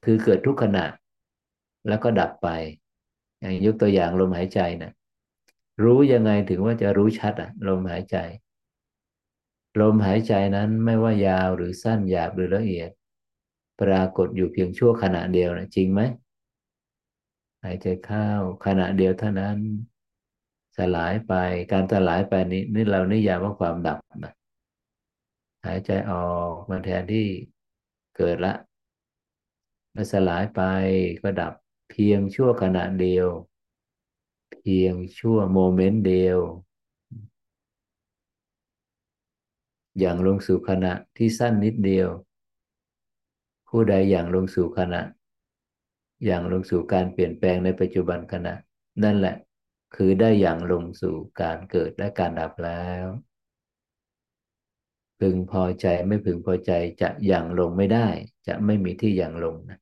คือเกิดทุกขณะ แล้วก็ดับไป อย่างยกตัวอย่างลมหายใจนะรู้ยังไงถึงว่าจะรู้ชัดอะลมหายใจ ลมหายใจนั้นไม่ว่ายาวหรือสั้นหยาบหรือละเอียด ปรากฏอยู่เพียงชั่วขณะเดียวนะจริงไหม หายใจเข้าขณะเดียวเท่านั้น สลายไปการสลายไปนี้นี่เรานิยามว่าความดับนะหายใจออกมาแทนที่เกิดละแล้วสลายไปก็ดับเพียงชั่วขณะเดียว เพียงชั่วโมเมนต์เดียว อย่างลงสู่ขณะที่สั้นนิดเดียว ผู้ใดอย่างลงสู่ขณะ อย่างลงสู่การเปลี่ยนแปลงในปัจจุบันขณะ นั่นแหละ คือได้อย่างลงสู่การเกิดและการดับแล้วพึงพอใจไม่พึงพอใจจะอย่างลงไม่ได้ จะไม่มีที่อย่างลงนะ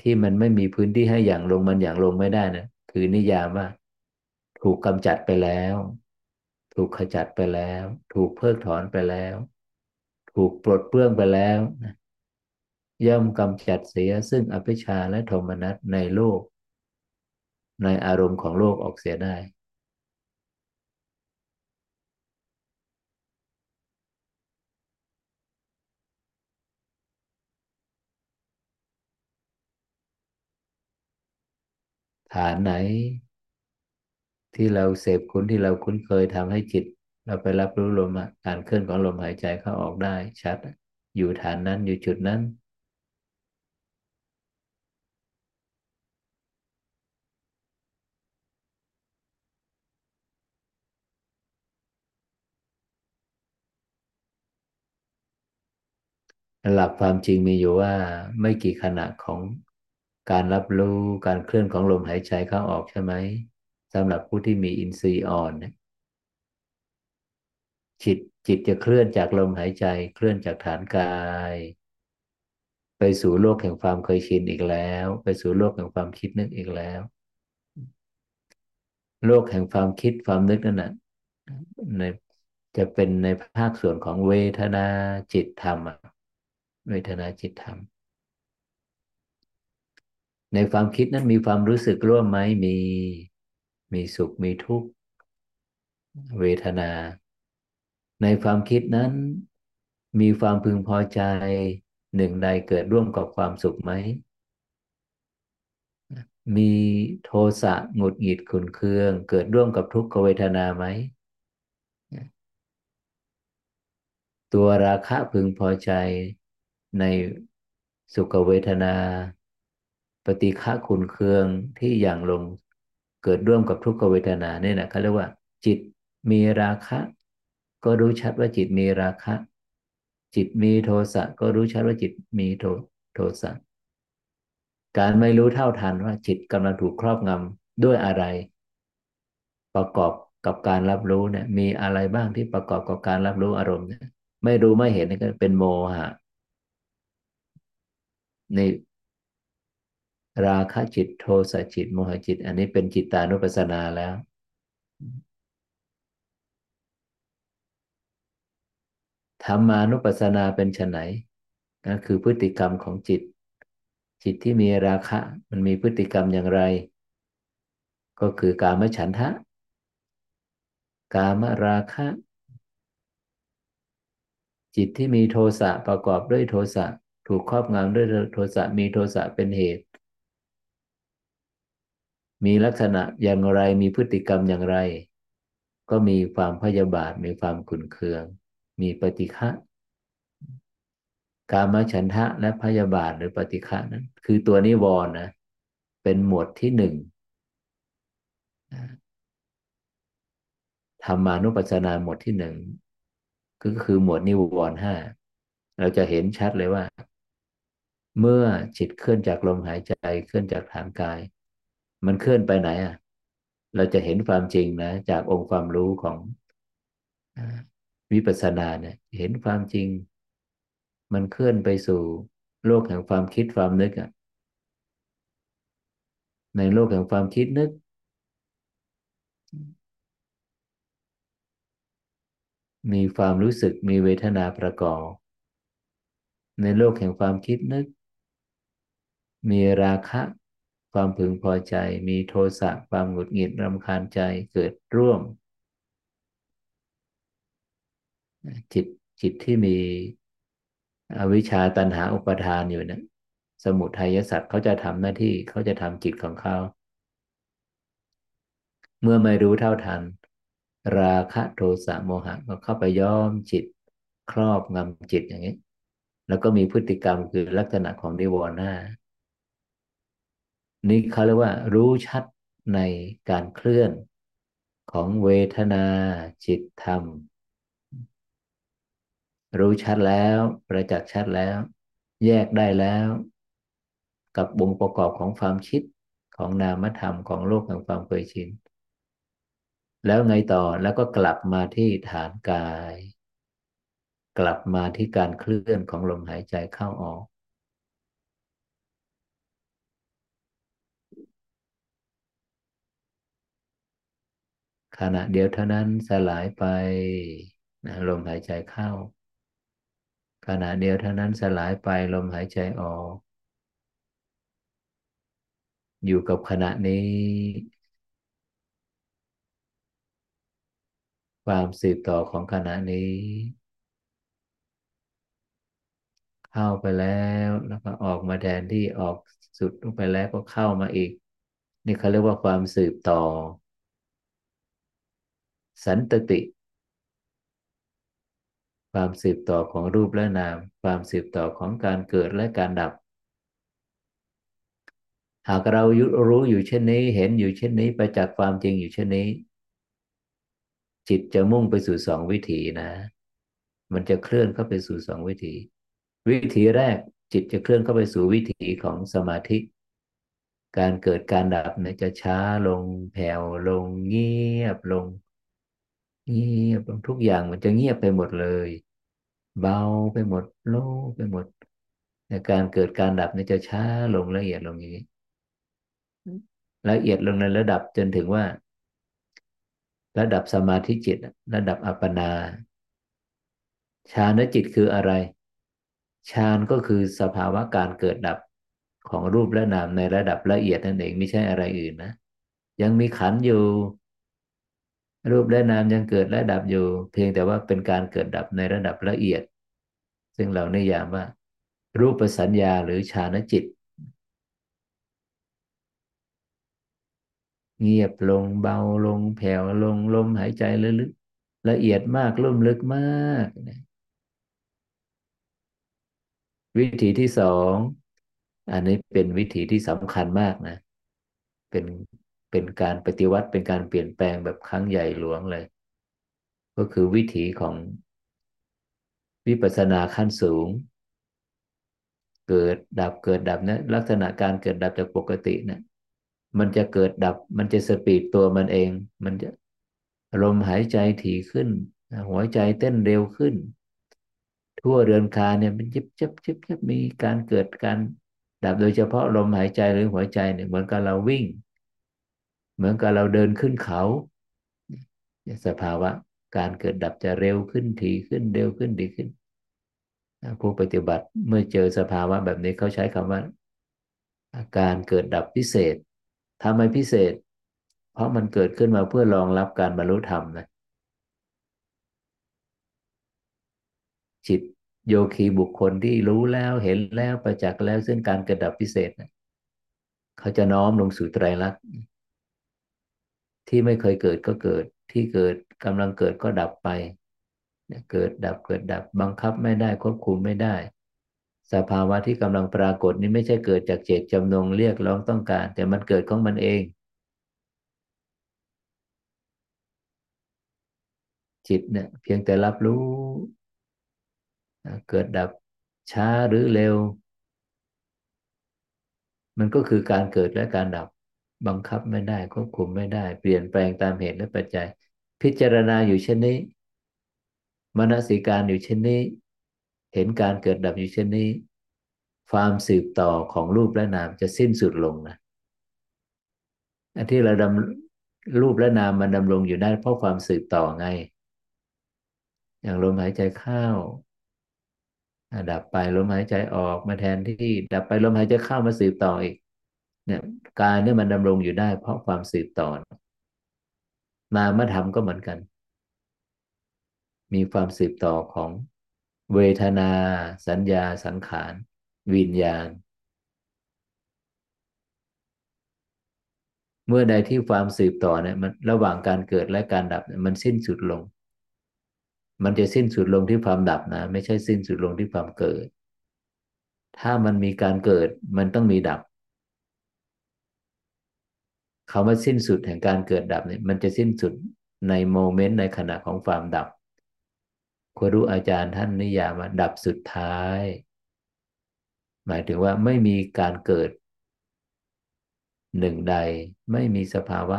ที่มันไม่มีพื้นที่ให้อย่างลงมันอย่างลงไม่ได้นะคือนิยามว่า ถูกกำจัดไปแล้ว ถูกขจัดไปแล้ว ถูกเพิกถอนไปแล้ว ถูกปลดเปลื้องไปแล้ว ย่อมกำจัดเสียซึ่งอภิชาและโทมนัสในโลก ในอารมณ์ของโลกออกเสียได้ ฐานไหน ที่เราเสพคุ้นที่เราคุ้นเคยทำให้จิต เราไปรับรู้ลมการเคลื่อนของลมหายใจเข้าออกได้ชัด อยู่ฐานนั้นอยู่จุดนั้น หลักความจริงมีอยู่ว่าไม่กี่ขณะของการรับรู้การเคลื่อนของลมหายใจเข้าออกใช่ไหมสำหรับผู้ที่มีอินทรีย์อ่อนจิตจิตจะเคลื่อนจากลมหายใจ เคลื่อนจากฐานกาย ไปสู่โลกแห่งความเคยชินอีกแล้ว ไปสู่โลกแห่งความคิดนึกอีกแล้ว โลกแห่งความคิดความนึกนั่นนะในจะเป็นในภาคส่วนของเวทนาจิตธรรม เวทนาจิตธรรม ในความคิดนั้นมีความรู้สึกร่วมไหมมีมีสุขมีทุกข์เวทนา ในความคิดนั้น มีความพึงพอใจหนึ่งใดเกิดร่วมกับความสุขไหม มีโทสะหงุดหงิดขุนเคือง เกิดร่วมกับทุกขเวทนาไหม ตัวราคะพึงพอใจ ในสุขเวทนา ปฏิฆะขุนเคืองที่อย่างลงเกิดร่วมกับทุกขเวทนาเนี่ยนะเขาเรียกว่า จิตมีราคะ ก็รู้ชัดว่าจิตมีราคะ จิตมีโทสะก็รู้ชัดว่าจิตมีโทโทสะการไม่รู้เท่าทันว่าจิตกำลังถูกครอบงำด้วยอะไร ประกอบกับการรับรู้เนี่ยมีอะไรบ้างที่ประกอบกับการรับรู้อารมณ์เนี่ยไม่รู้ไม่เห็นนี่ก็เป็นโมหะ ในราคะจิตโทสะจิตโมหจิต อันนี้เป็นจิตตานุปัสสนาแล้ว ธรรมานุปัสสนาเป็นไนก็คือพฤติกรรมของจิต จิตที่มีราคะ มันมีพฤติกรรมอย่างไร ก็คือกามฉันทะ กามราคะ จิตที่มีโทสะประกอบด้วยโทสะ ถูกครอบงำด้วยโทสะมีโทสะเป็นเหตุ มีลักษณะอย่างไรมีพฤติกรรมอย่างไร ก็มีความพยาบาทมีความขุนเคือง มีปฏิฆะกามฉันทะและพยาบาทหรือปฏิฆะนั้น คือตัวนิวรณ์นะเป็นหมวดที่หนึ่งธรรมานุปัสสนาหมวดที่หนึ่งก็คือหมวดนิวรณ์ห้าเราจะเห็นชัดเลยว่า เมื่อจิตเคลื่อนจากลมหายใจเคลื่อนจากฐานกาย มันเคลื่อนไปไหนอะ เราจะเห็นความจริงนะจากองค์ความรู้ของวิปัสสนาเนี่ย เห็นความจริง มันเคลื่อนไปสู่โลกแห่งความคิดความนึกอะในโลกแห่งความคิดนึก มีความรู้สึกมีเวทนาประกอบ ในโลกแห่งความคิดนึก มีราคะความพึงพอใจ มีโทสะความหงุดหงิดรำคาญใจเกิดร่วม จิตจิตที่มีอวิชชาตันหาอุปทานอยู่นะสมุทัยสัตว์เขาจะทำหน้าที่เขาจะทำจิตของเขาเมื่อไม่รู้เท่าทัน ราคะโทสะโมหะก็เข้าไปย้อมจิต ครอบงำจิตอย่างนี้ แล้วก็มีพฤติกรรมคือลักษณะของนิวรณ์ห้า นี่เขาเรียกว่า รู้ชัดในการเคลื่อนของเวทนาจิตธรรม รู้ชัดแล้ว ประจักษ์ชัดแล้ว แยกได้แล้ว กับวงประกอบของความคิดของนามธรรมของโลกแห่งความเคยชิน แล้วไงต่อแล้วก็กลับมาที่ฐานกาย กลับมาที่การเคลื่อนของลมหายใจเข้าออก ขณะเดียวเท่านั้นสลายไปนะลมหายใจเข้า ขณะเดียวเท่านั้นสลายไปลมหายใจออก อยู่กับขณะนี้ ความสืบต่อของขณะนี้ เข้าไปแล้วแล้วก็ออกมาแทนที่ออกสุดลงไปแล้วก็เข้ามาอีก นี่เขาเรียกว่าความสืบต่อ สันตติ ความสืบต่อของรูปและนาม ความสืบต่อของการเกิดและการดับ หากเรารู้อยู่เช่นนี้ เห็นอยู่เช่นนี้ไปจากความจริงอยู่เช่นนี้ จิตจะมุ่งไปสู่สองวิถีนะ มันจะเคลื่อนเข้าไปสู่สองวิถี วิถีแรกจิตจะเคลื่อนเข้าไปสู่วิถีของสมาธิ การเกิดการดับเนี่ยจะช้าลงแผ่วลงเงียบลง เงียบลงทุกอย่างมันจะเงียบไปหมดเลย เบาไปหมดโล่ไปหมดในการเกิดการดับนี่จะช้าลงละเอียดลงอย่างนี้ละเอียดลงในระดับจนถึงว่า ระดับสมาธิจิต ระดับอัปปนาฌานจิตคืออะไรฌานก็คือสภาวะการเกิดดับของรูปและนามในระดับละเอียดนั่นเองไม่ใช่อะไรอื่นนะยังมีขันอยู่ รูปและนามยังเกิดและดับอยู่ เพียงแต่ว่าเป็นการเกิดดับในระดับละเอียด ซึ่งเรานิยามว่า รูปสัญญาหรือฌานจิต เงียบลงเบาลงแผ่วลงลมหายใจลึกละเอียดมากลุ่มลึกมากวิธีที่สอง อันนี้เป็นวิธีที่สำคัญมากนะ เป็น เป็นการปฏิวัติเป็นการเปลี่ยนแปลงแบบครั้งใหญ่หลวงเลย ก็คือวิถีของวิปัสสนาขั้นสูง เกิดดับเกิดดับนะลักษณะการเกิดดับจากปกตินะมันจะเกิดดับ มันจะสปีดตัวมันเอง มันจะลมหายใจถี่ขึ้น หัวใจเต้นเร็วขึ้น ทั่วเรือนคาเนี่ยมันยิบยิบยิบยิบมีการเกิดการดับโดยเฉพาะลมหายใจหรือหัวใจเนี่ยเหมือนกับเราวิ่ง เหมือนกับเราเดินขึ้นเขา สภาวะการเกิดดับจะเร็วขึ้นถี่ขึ้นเร็วขึ้นดีขึ้น ผู้ปฏิบัติเมื่อเจอสภาวะแบบนี้เขาใช้คำว่า อาการเกิดดับพิเศษทำไมพิเศษ เพราะมันเกิดขึ้นมาเพื่อรองรับการบรรลุธรรมนะจิตโยคีบุคคลที่รู้แล้วเห็นแล้วประจักษ์แล้วซึ่งการเกิดดับพิเศษนะเขาจะน้อมลงสู่ไตรลักษณ์ ที่ไม่เคยเกิดก็เกิด ที่เกิดกำลังเกิดก็ดับไปเกิดดับเกิดดับบังคับไม่ได้ควบคุมไม่ได้ สภาวะที่กำลังปรากฏนี้ไม่ใช่เกิดจากเจตจำนงเรียกร้องต้องการ แต่มันเกิดของมันเอง จิตเนี่ยเพียงแต่รับรู้เกิดดับช้าหรือเร็ว มันก็คือการเกิดและการดับ บังคับไม่ได้ควบคุมไม่ได้ เปลี่ยนแปลงตามเหตุและปัจจัย พิจารณาอยู่เช่นนี้มนสิการอยู่เช่นนี้ เห็นการเกิดดับอยู่เช่นนี้ ความสืบต่อของรูปและนามจะสิ้นสุดลงนะอันที่เราดำรูปและนามมันดำรงอยู่ได้เพราะความสืบต่อไง อย่างลมหายใจเข้าดับไปลมหายใจออกมาแทนที่ ดับไปลมหายใจเข้ามาสืบต่ออีก เนี่ยกายเนี่ยมันดำรงอยู่ได้ เพราะความสืบต่อ นามธรรมก็เหมือนกัน มีความสืบต่อของเวทนา สัญญา สังขาร วิญญาณ เมื่อใดที่ความสืบต่อเนี่ยมันระหว่างการเกิดและการดับมันสิ้นสุดลง มันจะสิ้นสุดลงที่ความดับนะ ไม่ใช่สิ้นสุดลงที่ความเกิด ถ้ามันมีการเกิดมันต้องมีดับ คาว่าสิ้นสุดแห่งการเกิดดับเนี่ยมันจะสิ้นสุดในโมเมนต์ในขณะของความดับครูอาจารย์ท่านนิยามว่าดับสุดท้าย หมายถึงว่าไม่มีการเกิด หนึ่งใดไม่มีสภาวะ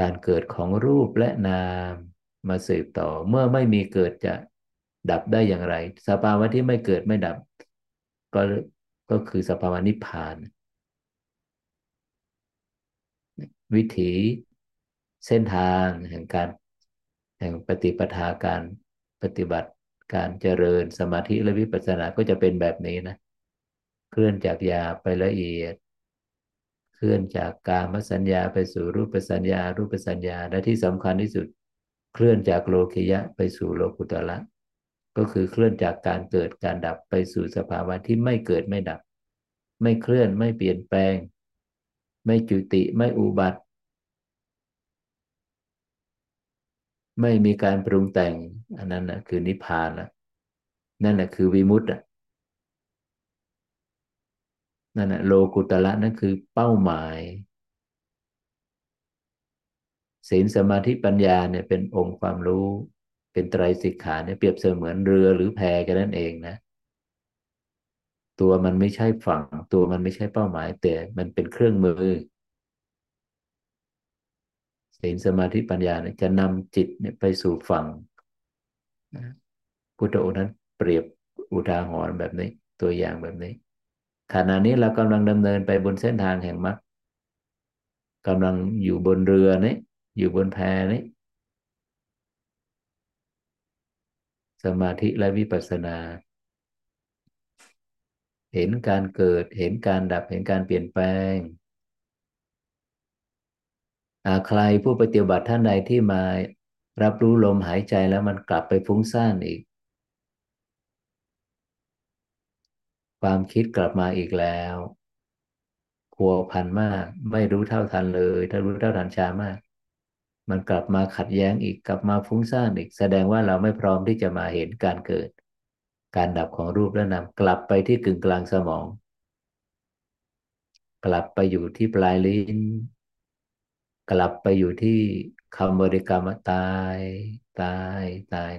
การเกิดของรูปและนามมาสืบต่อ เมื่อไม่มีเกิดจะดับได้อย่างไร สภาวะที่ไม่เกิดไม่ดับ ก็ก็คือสภาวะนิพพาน วิถีเส้นทางแห่งการแห่งปฏิปทาการปฏิบัติการเจริญสมาธิและวิปัสสนาก็จะเป็นแบบนี้นะ เคลื่อนจากยาไปละเอียด เคลื่อนจากกามสัญญาไปสู่รูปสัญญา รูปสัญญาและที่สำคัญที่สุด เคลื่อนจากโลกิยะไปสู่โลกุตละก็คือเคลื่อนจากการเกิดการดับไปสู่สภาวะที่ไม่เกิดไม่ดับ ไม่เคลื่อนไม่เปลี่ยนแปลง ไม่จุติไม่อุบัติ ไม่มีการปรุงแต่ง อันนั้นนะคือนิพพานละนั่นแหละคือวิมุตตินั่นแหละโลกุตละนั่นคือเป้าหมายศีลสมาธิปัญญาเนี่ยเป็นองค์ความรู้ เป็นไตรสิกขาเนี่ยเปรียบเสมือนเรือหรือแพกันนั่นเองนะ ตัวมันไม่ใช่ฝั่ง ตัวมันไม่ใช่เป้าหมายแต่มันเป็นเครื่องมือ ศีลสมาธิปัญญาเนี่ยจะนำจิตเนี่ยไปสู่ฝั่งพุทธองค์นั้นเปรียบอุทาหรณ์แบบนี้ ตัวอย่างแบบนี้ ขณะนี้เรากำลังดำเนินไปบนเส้นทางแห่งมรรคกำลังอยู่บนเรือนี้อยู่บนแพนี้สมาธิและวิปัสสนา เห็นการเกิด เห็นการดับ เห็นการเปลี่ยนแปลง ใครผู้ปฏิบัติท่านใดที่มารับรู้ลมหายใจแล้วมันกลับไปฟุ้งซ่านอีก ความคิดกลับมาอีกแล้วพัวพันมาก ไม่รู้เท่าทันเลย ถ้ารู้เท่าทันช้ามาก มันกลับมาขัดแย้งอีกกลับมาฟุ้งซ่านอีก แสดงว่าเราไม่พร้อมที่จะมาเห็นการเกิด การดับของรูปและนามกลับไปที่กึ่งกลางสมอง กลับไปอยู่ที่ปลายลิ้น กลับไปอยู่ที่คำบริกรรมตาย ตาย ตาย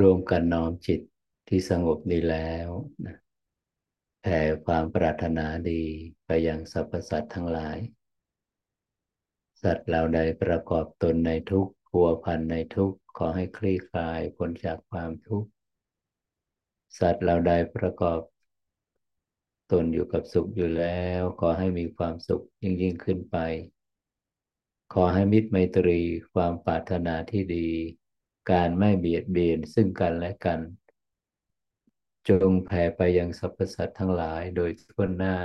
ร่วมกันน้อมจิตที่สงบดีแล้วนะแผ่ความปรารถนาดีไปยังสรรพสัตว์ทั้งหลาย สัตว์เราใดประกอบตนในทุกข์ัวพันในทุกข์ขอให้คลี่คลายพ้นจากความทุกข์ สัตว์เราใดประกอบ ตนอยู่กับสุขอยู่แล้วขอให้มีความสุขยิ่งยิ่งขึ้นไป ขอให้มิตรไมตรีความปรารถนาที่ดี การไม่เบียดเบียนซึ่งกันและกัน จงแผ่ไปยังสรรพสัตว์ทั้งหลายโดยทั่วหน้า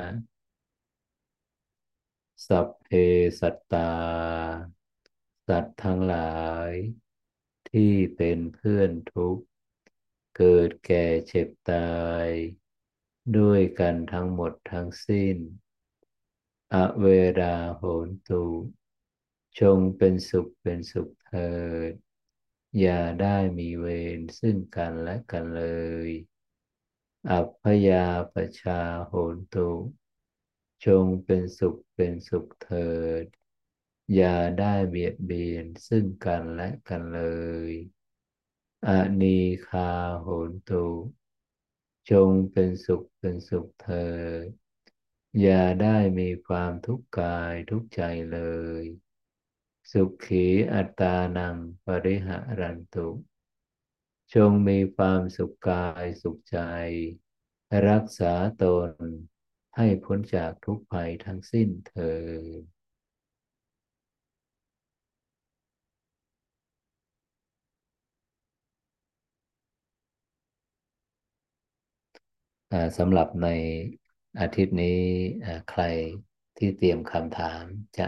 สัพเพสัตตา สัตว์ทั้งหลาย ที่เป็นเพื่อนทุกข์ เกิดแก่เจ็บตาย ด้วยกันทั้งหมดทั้งสิ้น อเวราโหนตุจงเป็นสุขเป็นสุขเถิด อย่าได้มีเวรซึ่งกันและกันเลย อัพพยาปชาโหนตุ จงเป็นสุขเป็นสุขเถิด อย่าได้เบียดเบียนซึ่งกันและกันเลย อนีคาโหนตุ จงเป็นสุขเป็นสุขเถิด อย่าได้มีความทุกข์กายทุกข์ใจเลย สุขีอัตานังปริหารันตุ จงมีความสุขกายสุขใจ รักษาตนให้พ้นจากทุกภัยทั้งสิ้นเถิดสำหรับในอาทิตย์นี้ใครที่เตรียมคำถามจะ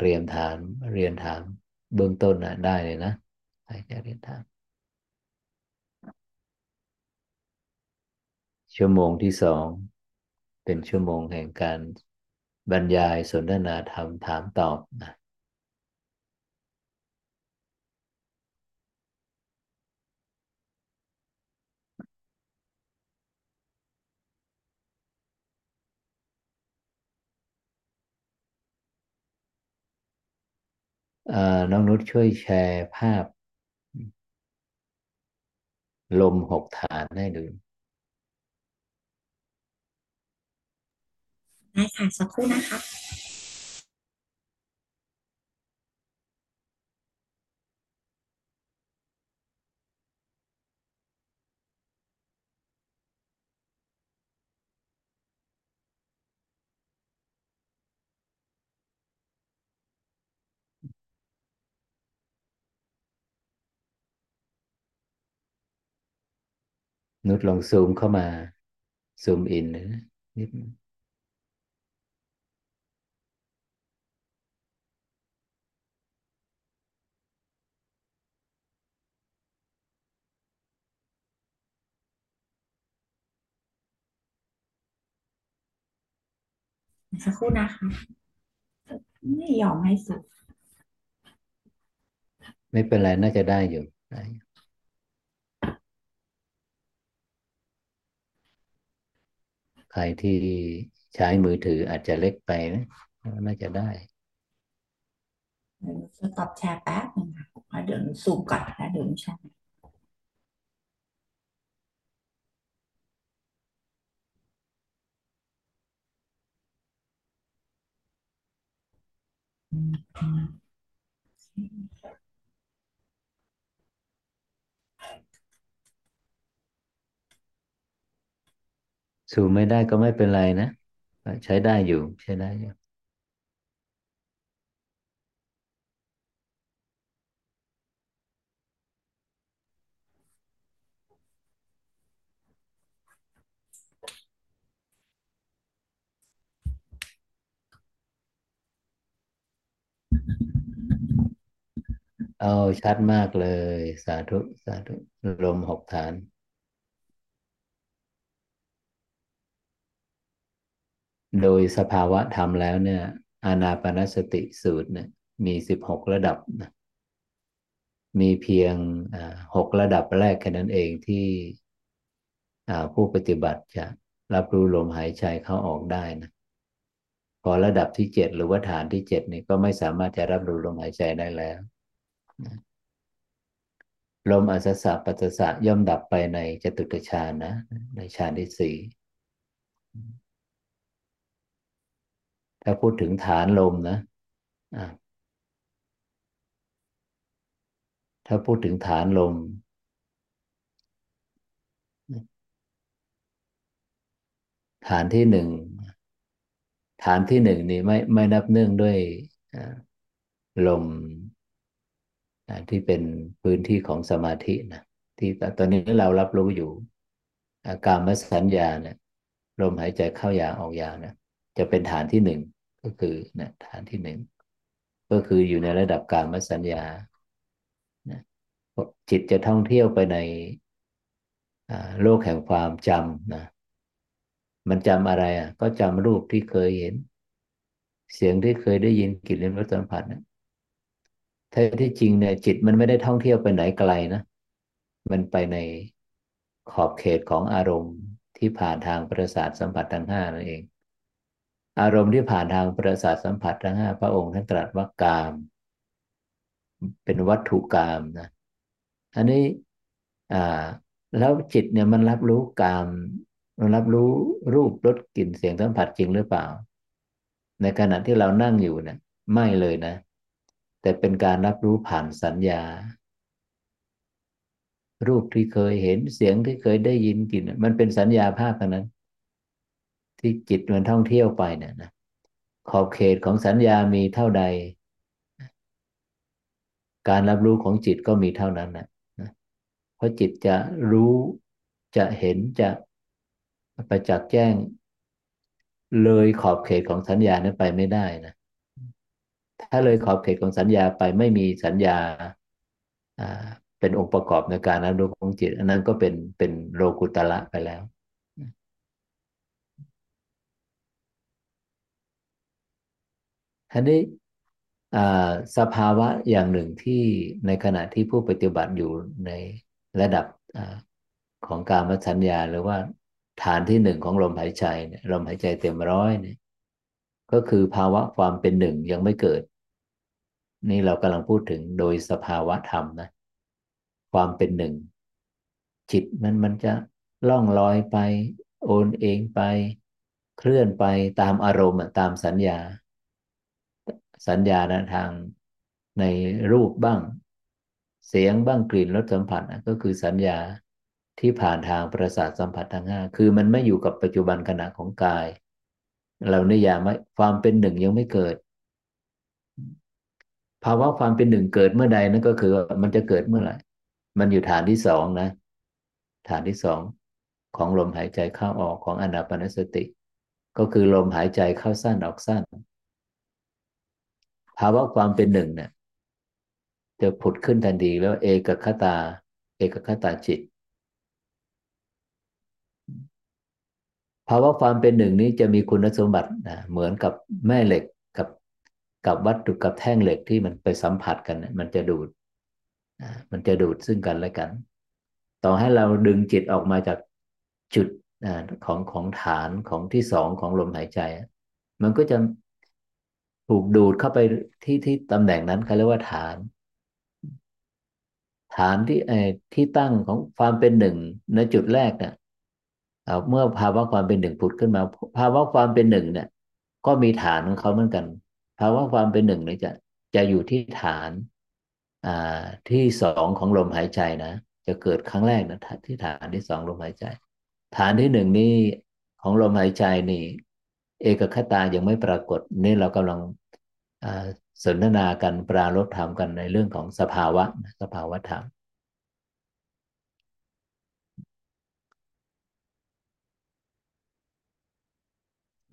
เรียนถามเรียนถาม เบื้องต้นนะได้เลยนะใครจะเรียนถาม ชั่วโมงที่สอง เป็นชั่วโมงแห่งการบรรยายสนทนาธรรมถามตอบนะ น้องนุชช่วยแชร์ภาพ ลมหกฐานให้ดูได้ค่ะ สักครู่นะคะ นุชลองซูมเข้ามา ซูมอินนะนิดสักครู่นะคะไม่ยอมให้สุด ไม่เป็นไร น่าจะได้อยู่ได้ ใครที่ใช้มือถืออาจจะเล็กไปนะน่าจะได้จะตอบแชร์แป๊บนึงค่ะเดี๋ยวซูมก่อนแล้วเดี๋ยวแชร์ สูไม่ได้ก็ไม่เป็นไรนะใช้ได้อยู่ ใช้ได้อยู่เอาชัดมากเลย สาธุ สาธุ ลมหกฐาน โดยสภาวะธรรมแล้วเนี่ย อานาปนสติสูตรเนี่ยมีสิบหกระดับนะมีเพียงหกระดับแรกแค่นั้นเองที่ผู้ปฏิบัติจะรับรู้ลมหายใจเข้าออกได้นะพอระดับที่เจ็ดหรือว่าฐานที่เจ็ดนี่ก็ไม่สามารถจะรับรู้ลมหายใจได้แล้วลมอัศสะปัสสสะย่อมดับไปในจตุตฌานนะในฌานที่สี่ ถ้าพูดถึงฐานลมนะถ้าพูดถึงฐานลม ฐานที่หนึ่ง ฐานที่หนึ่งนี่ไม่ไม่นับเนื่องด้วยลมที่เป็นพื้นที่ของสมาธินะที่ตอนนี้เรารับรู้อยู่ อาการมสัญญาเนี่ยลมหายใจเข้ายาวออกยาวนะ จะเป็นฐานที่หนึ่งก็คือนะฐานที่หนึ่งก็คืออยู่ในระดับการมสัญญานะจิตจะท่องเที่ยวไปในโลกแห่งความจำนะมันจำอะไรอะ ก็จำรูปที่เคยเห็น เสียงที่เคยได้ยินกลิ่นลิ้มรสสัมผัสนะแท้ที่จริงเนี่ยจิตมันไม่ได้ท่องเที่ยวไปไหนไกลนะมันไปในขอบเขตของอารมณ์ที่ผ่านทางประสาทสัมผัสทั้งห้านั่นเอง อารมณ์ที่ผ่านทางประสาทสัมผัสทั้งห้าพระองค์ท่านตรัสว่ากาม เป็นวัตถุกามนะอันนี้อ่าแล้วจิตเนี่ยมันรับรู้กาม มันรับรู้รูปรสกลิ่นเสียงสัมผัสจริงหรือเปล่า ในขณะที่เรานั่งอยู่เนี่ยไม่เลยนะ แต่เป็นการรับรู้ผ่านสัญญา รูปที่เคยเห็นเสียงที่เคยได้ยินกลิ่นมันเป็นสัญญาภาพเท่านั้น ที่จิตมันท่องเที่ยวไปเนี่ยนะขอบเขตของสัญญามีเท่าใด การรับรู้ของจิตก็มีเท่านั้นนะเพราะจิตจะรู้จะเห็นจะประจักษ์แจ้ง เลยขอบเขตของสัญญานั้นไปไม่ได้นะถ้าเลยขอบเขตของสัญญาไปไม่มีสัญญาเป็นองค์ประกอบในการรับรู้ของจิต อันนั้นก็เป็นเป็นโลกุตละไปแล้ว ทีนี้สภาวะอย่างหนึ่งที่ในขณะที่ผู้ปฏิบัติอยู่ในระดับอของการมสัญญาหรือว่าฐานที่หนึ่งของลมหายใจเนี่ยลมหายใจเต็มร้อยเนี่ยก็คือภาวะความเป็นหนึ่งยังไม่เกิด นี่เรากำลังพูดถึงโดยสภาวะธรรมนะความเป็นหนึ่ง จิตมันมันจะล่องลอยไป โอนเองไป เคลื่อนไปตามอารมณ์ตามสัญญา สัญญาทางในรูปบ้าง เสียงบ้างกลิ่นรสสัมผัสก็คือสัญญาที่ผ่านทางประสาทสัมผัสทางห้าคือมันไม่อยู่กับปัจจุบันขณะของกาย เรานิยามว่าความเป็นหนึ่งยังไม่เกิด ภาวะความเป็นหนึ่งเกิดเมื่อใดนั่นก็คือมันจะเกิดเมื่อไหร่มันอยู่ฐานที่สองนะ ฐานที่สองของลมหายใจเข้าออกของอนาปนสติ ก็คือลมหายใจเข้าสั้นออกสั้น ภาวะความเป็นหนึ่งเนี่ยจะผุดขึ้นทันทีแล้วเอกคตา เอกคตาจิต ภาวะความเป็นหนึ่งนี้จะมีคุณสมบัตินะเหมือนกับแม่เหล็กกับกับวัตถุกับแท่งเหล็กที่มันไปสัมผัสกัน มันจะดูดมันจะดูดซึ่งกันและกัน ต่อให้เราดึงจิตออกมาจากจุดของของฐานของที่สองของลมหายใจ มันก็จะ ถูกดูดเข้าไปที่ที่ตำแหน่งนั้นเขาเรียกว่าฐาน ฐานที่ไอ้ที่ตั้งของความเป็นหนึ่งในจุดแรกเนี่ยเมื่อภาวะความเป็นหนึ่งผุดขึ้นมา ภาวะความเป็นหนึ่งเนี่ย ก็มีฐานของเขาเหมือนกัน ภาวะความเป็นหนึ่งเนี่ยจะจะอยู่ที่ฐานอ่าที่สองของลมหายใจนะจะเกิดครั้งแรกนะที่ฐานที่สองลมหายใจ ฐานที่หนึ่งนี้ของลมหายใจนี่ เอกคตายังไม่ปรากฏนี่เรากำลัง สนทนากันปรารบธรรมกันในเรื่องของสภาวะสภาวะธรรม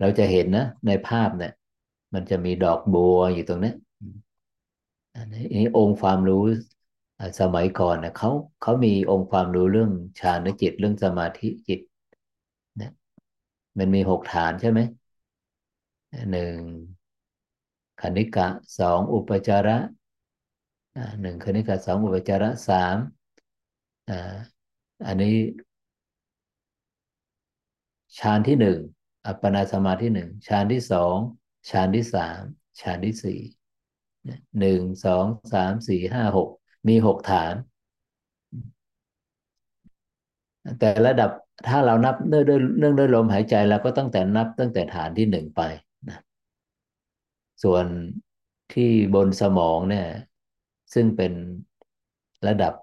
เราจะเห็นนะ ในภาพเนี่ย มันจะมีดอกบัวอยู่ตรงนี้อันนี้องค์ความรู้สมัยก่อนนะเขาเขามีองค์ความรู้เรื่องฌานจิตเรื่องสมาธิจิตนะมันมีหกฐานใช่ไหมหนึ่ง ณิกะสองอุปจาระหนึ่งคณิกะสองอุปจาระสามอันนี้ฌานที่หนึ่งอัปปนาสมาธิหนึ่งฌานที่สองฌานที่สามฌานที่สี่หนึ่งสองสามสี่ห้าหกมีหกฐาน แต่ระดับถ้าเรานับเนื่องด้วยเนื่องด้วยลมหายใจเราก็ตั้งแต่นับตั้งแต่ฐานที่หนึ่งไป ส่วนที่บนสมองเนี่ยซึ่งเป็นระดับ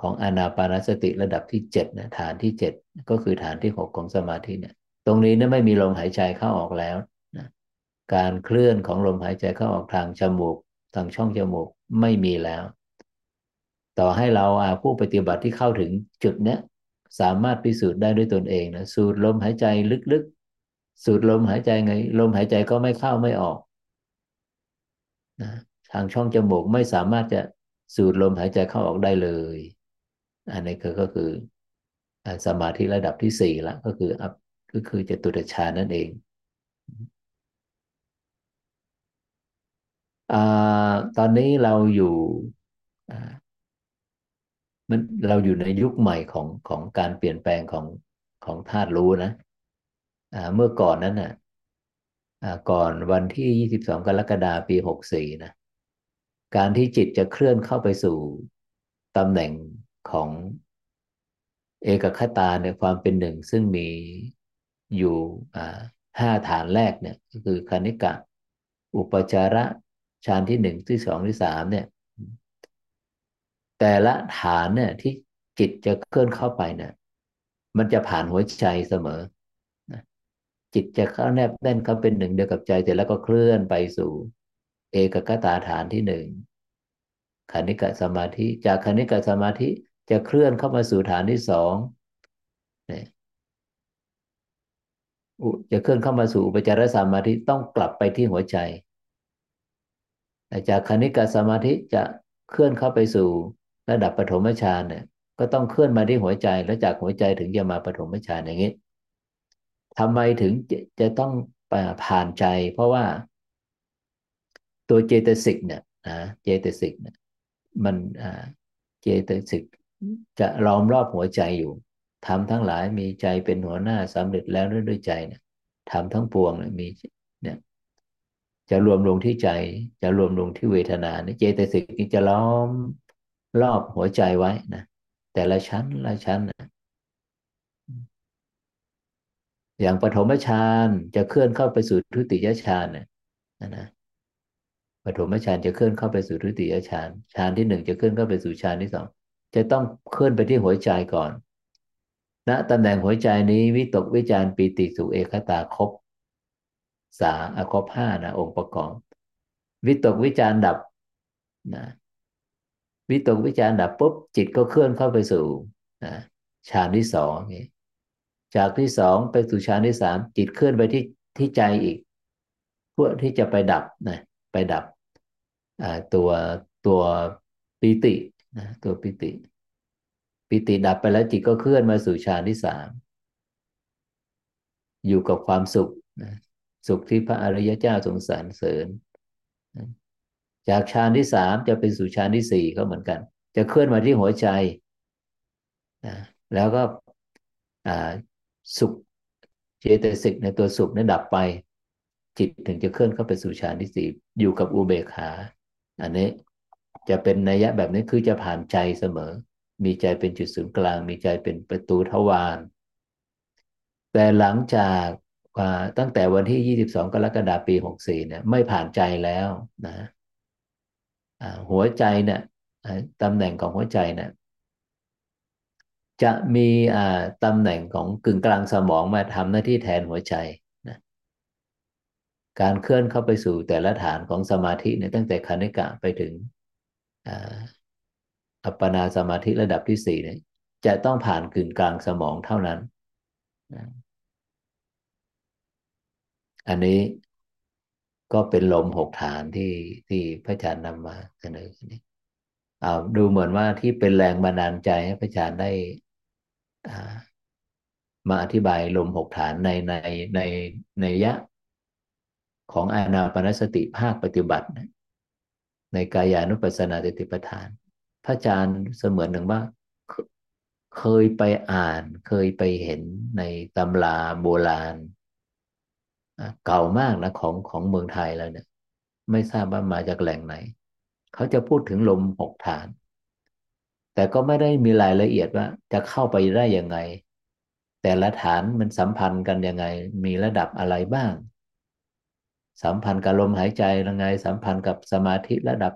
ของอนาปานสติระดับที่เจ็ดนะฐานที่เจ็ดก็คือฐานที่หกของสมาธิเนี่ย ตรงนี้เนี่ยไม่มีลมหายใจเข้าออกแล้วนะการเคลื่อนของลมหายใจเข้าออกทางจมูกทางช่องจมูกไม่มีแล้ว ต่อให้เราผู้ปฏิบัติที่เข้าถึงจุดเนี้ยสามารถพิสูจน์ได้ด้วยตนเองนะสูดลมหายใจลึกๆ สูดลมหายใจไง ลมหายใจก็ไม่เข้าไม่ออก นะทางช่องจมูกไม่สามารถจะสูดลมหายใจเข้าออกได้เลย อันนี้ก็คือสมาธิระดับที่สี่ละก็คืออัพก็คือจตุตฌานนั่นเองอตอนนี้เราอยู่มันเราอยู่ในยุคใหม่ของของการเปลี่ยนแปลงของของธาตุรู้นะเมื่อก่อนนั้นน่ะ ก่อนวันที่ยี่สิบสองกรกฎาคมปีหกสี่นะ การที่จิตจะเคลื่อนเข้าไปสู่ตำแหน่งของเอกคตาในความเป็นหนึ่ง ซึ่งมีอยู่ห้าฐานแรกเนี่ยก็คือคณิกะ อุปจาระฌานที่หนึ่งที่สองที่สามเนี่ย แต่ละฐานเนี่ยที่จิตจะเคลื่อนเข้าไปเนี่ยมันจะผ่านหัวใจเสมอ จิตจะเข้าแนบแน่นเข้าเป็นหนึ่งเดียวกับใจแต่แล้วก็เคลื่อนไปสู่ เอกกตาฐานที่หนึ่งคณิกะสมาธิ จากคณิกะสมาธิจะเคลื่อนเข้ามาสู่ฐานที่สองเนี่ยจะเคลื่อนเข้ามาสู่อุปจารสมาธิต้องกลับไปที่หัวใจจากคณิกะสมาธิจะเคลื่อนเข้าไปสู่ระดับปฐมฌานเนี่ยก็ต้องเคลื่อนมาที่หัวใจแล้วจากหัวใจถึงจะมาปฐมฌานอย่างนี้ ทำไมถึงจะจะต้องผ่านใจ เพราะว่าตัวเจตสิกเนี่ยนะเจตสิกเนี่ยมันเจตสิกจะล้อมรอบหัวใจอยู่ทำทั้งหลายมีใจเป็นหัวหน้าสำเร็จแล้วด้วยใจเนี่ยทำทั้งปวงเนี่ยมีเนี่ยจะรวมลงที่ใจ จะรวมลงที่เวทนาเนี่ยเจตสิกนี้จะล้อมรอบหัวใจไว้นะแต่ละชั้นละชั้นนะ อย่างปฐมฌานจะเคลื่อนเข้าไปสู่ทุติยฌานเนี่ยนะปฐมฌานจะเคลื่อนเข้าไปสู่ทุติยฌานฌานที่หนึ่งจะเคลื่อนเข้าไปสู่ฌานที่สองจะต้องเคลื่อนไปที่หัวใจก่อนณนะตำแหน่งหัวใจนี้วิตกวิจารปีติสุเอกตาครบสาอครบห้านะองค์ประกอบวิตกวิจารดับนะวิตกวิจารดับปุ๊บจิตก็เคลื่อนเข้าไปสู่ฌานที่สอง จากที่สองไปสู่ฌานที่สามจิตเคลื่อนไปที่ที่ใจอีก เพื่อที่จะไปดับนะไปดับตัวตัวปิตินะตัวปิติ ปิติดับไปแล้วจิตก็เคลื่อนมาสู่ฌานที่สามอยู่กับความสุขนะสุขที่พระอริยเจ้าทรงสรรเสริญจากฌานที่สามจะไปสู่ฌานที่สี่ก็เหมือนกัน จะเคลื่อนมาที่หัวใจนะแล้วก็ สุขเจตสิกในตัวสุขนั้นดับไป จิตถึงจะเคลื่อนเข้าไปสู่ฌานที่สี่อยู่กับอุเบกขา อันนี้จะเป็นนัยยะแบบนี้คือจะผ่านใจเสมอ มีใจเป็นจุดศูนย์กลาง มีใจเป็นประตูทวารแต่หลังจากตั้งแต่วันที่ 22 กรกฎาคมปี 64 เนี่ย ไม่ผ่านใจแล้วนะหัวใจเนี่ยตำแหน่งของหัวใจเนี่ย จะมีตำแหน่งของกึ่งกลางสมองมาทำหน้าที่แทนหัวใจนะการเคลื่อนเข้าไปสู่แต่ละฐานของสมาธิเนี่ยตั้งแต่คณิกะไปถึงอัปปนาสมาธิระดับที่สี่เนี่ยจะต้องผ่านกึ่งกลางสมองเท่านั้นอันนี้ก็เป็นลมหกฐานที่ที่พระอาจารย์นำมาเสนอนี้เอาดูเหมือนว่าที่เป็นแรงบันดาลใจให้พระอาจารย์ได้ มาอธิบายลมหกฐานในในในในยะ ของอานาปนสติภาคปฏิบัติ ในกายานุปัสสนาติปฐาน พระอาจารย์เสมือนหนึ่งว่าเคยไปอ่านเคยไปเห็นในตำราโบราณ เก่ามากนะของของเมืองไทยแล้วเนี่ย ไม่ทราบว่ามาจากแหล่งไหน เขาจะพูดถึงลมหกฐาน แต่ก็ไม่ได้มีรายละเอียดว่า จะเข้าไปได้ยังไง แต่ละฐานมันสัมพันธ์กันยังไง มีระดับอะไรบ้าง สัมพันธ์กับลมหายใจยังไง สัมพันธ์กับสมาธิระดับ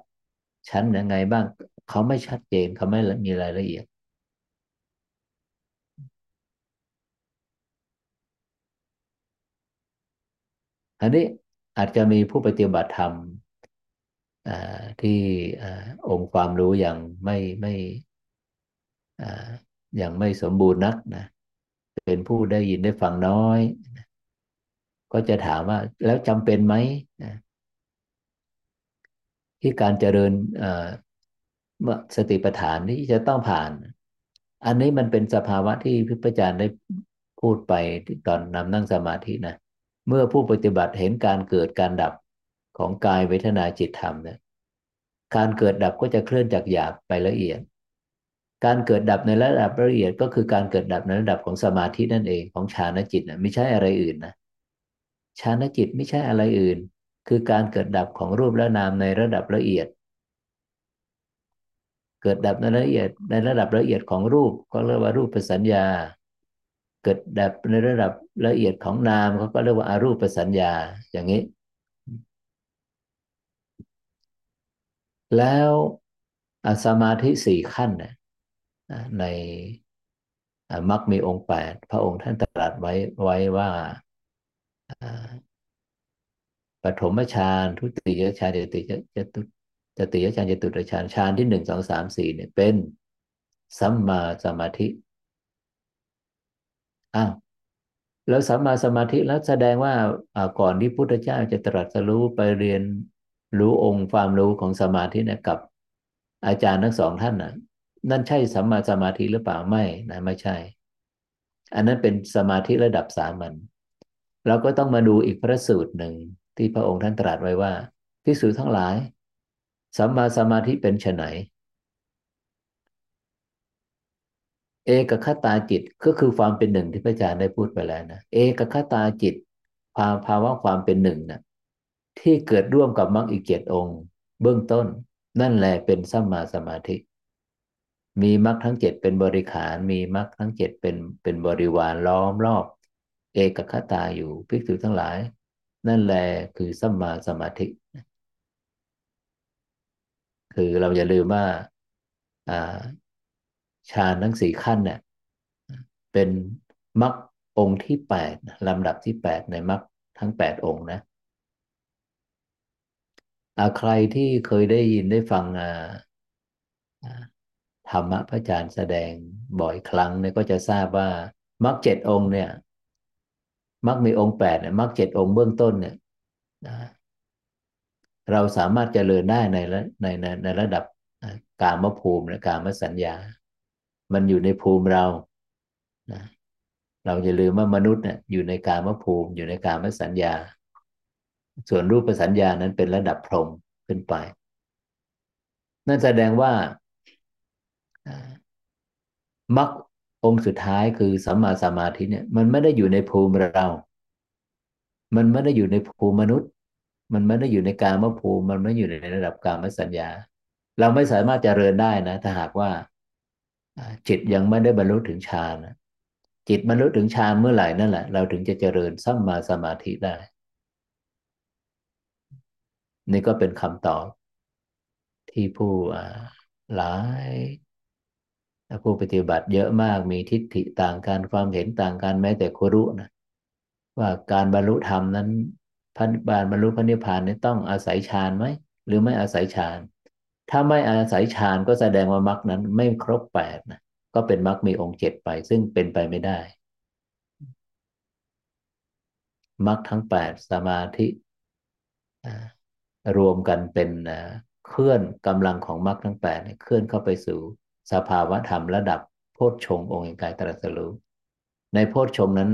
ชั้นยังไงบ้าง เขาไม่ชัดเจนเขาไม่มีรายละเอียดอันนี้อาจจะมีผู้ปฏิบัติธรรมที่องค์ความรู้ยังไม่ไม่ ยังไม่สมบูรณ์นักนะเป็นผู้ได้ยินได้ฟังน้อย ก็จะถามว่าแล้วจำเป็นไหมที่การเจริญสติปัฏฐานที่จะต้องผ่าน อันนี้มันเป็นสภาวะที่พิพจารย์ได้พูดไปตอนนำนั่งสมาธินะเมื่อผู้ปฏิบัติเห็นการเกิดการดับของกายเวทนาจิตธรรมเนี่ยการเกิดดับก็จะเคลื่อนจากหยาบไปละเอียด การเกิดดับในระดับละเอียดก็คือการเกิดดับในระดับของสมาธินั่นเองของฌานจิตนะไม่ใช่อะไรอื่นนะฌานจิตไม่ใช่อะไรอื่น คือการเกิดดับของรูปและนามในระดับละเอียด เกิดดับในละเอียดในระดับละเอียดของรูปก็เรียกว่ารูปสัญญา เกิดดับในระดับละเอียดของนามเขาก็เรียกว่าอารูปสัญญาอย่างนี้ แล้วสมาธิสี่ขั้น ในมักมีองค์แปดพระองค์ท่านตรัสไว้ไว้ว่าปฐมฌานทุติยฌานจติยจตุจติยฌานจตุตฌานฌานที่หนึ่งสองสามสี่เนี่ยเป็นสัมมาสมาธิอ้าวแล้วสัมมาสมาธิแล้วแสดงว่าก่อนที่พุทธเจ้าจะตรัสรู้ไปเรียนรู้องค์ความรู้ของสมาธินะกับอาจารย์ทั้งสองท่านนะ นั่นใช่สัมมาสมาธิหรือเปล่าไม่นะไม่ใช่ อันนั้นเป็นสมาธิระดับสามัญเราก็ต้องมาดูอีกพระสูตรหนึ่งที่พระองค์ท่านตรัสไว้ว่าพิสูจทั้งหลายสัมมาสมาธิเป็นไนเอกคตาจิตก็คือความเป็นหนึ่งที่พระอาจารย์ได้พูดไปแล้วนะเอกคตาจิตภาภาวะความเป็นหนึ่งนะที่เกิดร่วมกับมรรคอีกเจ็ดองค์ เบื้องต้น นั่นแหละเป็นสัมมาสมาธิ มีมรรคทั้งเจ็ดเป็นบริขาร มีมรรคทั้งเจ็ดเป็นเป็นบริวารล้อมรอบ เอกคตาอยู่ภิกษุทั้งหลาย นั่นแหละคือสัมมาสมาธิ คือเราอย่าลืมว่าฌานทั้งสี่ขั้นเนี่ยเป็นมรรคองค์ที่แปดลำดับที่แปดในมรรคทั้งแปดองค์นะใครที่เคยได้ยินได้ฟัง ธรรมะพระอาจารย์แสดงบ่อยครั้งเนี่ยก็จะทราบว่ามรรคเจ็ดองค์เนี่ยมรรคมีองค์แปดเนี่ยมรรคเจ็ดองค์เบื้องต้นเนี่ยเราสามารถเจริญได้ในในในในระดับกามภูมิและกามสัญญา มันอยู่ในภูมิเราเราอย่าลืมว่ามนุษย์เนี่ยอยู่ในกามภูมิ อยู่ในกามสัญญา ส่วนรูปสัญญานั้นเป็นระดับพรหมขึ้นไป นั่นแสดงว่า มรรคองค์สุดท้ายคือสัมมาสมาธิเนี่ย มันไม่ได้อยู่ในภูมิเรา มันไม่ได้อยู่ในภูมิมนุษย์ มันไม่ได้อยู่ในกามภูมิ มันไม่อยู่ในระดับกามสัญญา เราไม่สามารถจเจริญได้นะ ถ้าหากว่าจิตยังไม่ได้บรรลุถึงฌานจิตบรรลุถึงฌานเมื่อไหร่นั่นแหละ เราถึงจะเจริญสัมมาสมาธิได้ นี่ก็เป็นคำตอบที่ผู้หลาย ผู้ปฏิบัติเยอะมากมีทิฏฐิต่างกันความเห็นต่างกันแม้แต่ครุนะว่าการบรรลุธรรมนั้นพันบานบรรลุพระนิพพานนี่ต้องอาศัยฌานไหมหรือไม่อาศัยฌานถ้าไม่อาศัยฌานก็แสดงว่ามรรคนั้นไม่ครบแปดนะก็เป็นมรรคมีองค์เจ็ดไป ซึ่งเป็นไปไม่ได้มรรคทั้งแปดสมาธิรวมกันเป็นเคลื่อนกำลังของมรรคทั้งแปดเคลื่อนเข้าไปสู่ สภาวะธรรมระดับโพชฌงองค์กายตรัสรู้ ในโพชฌงนั้น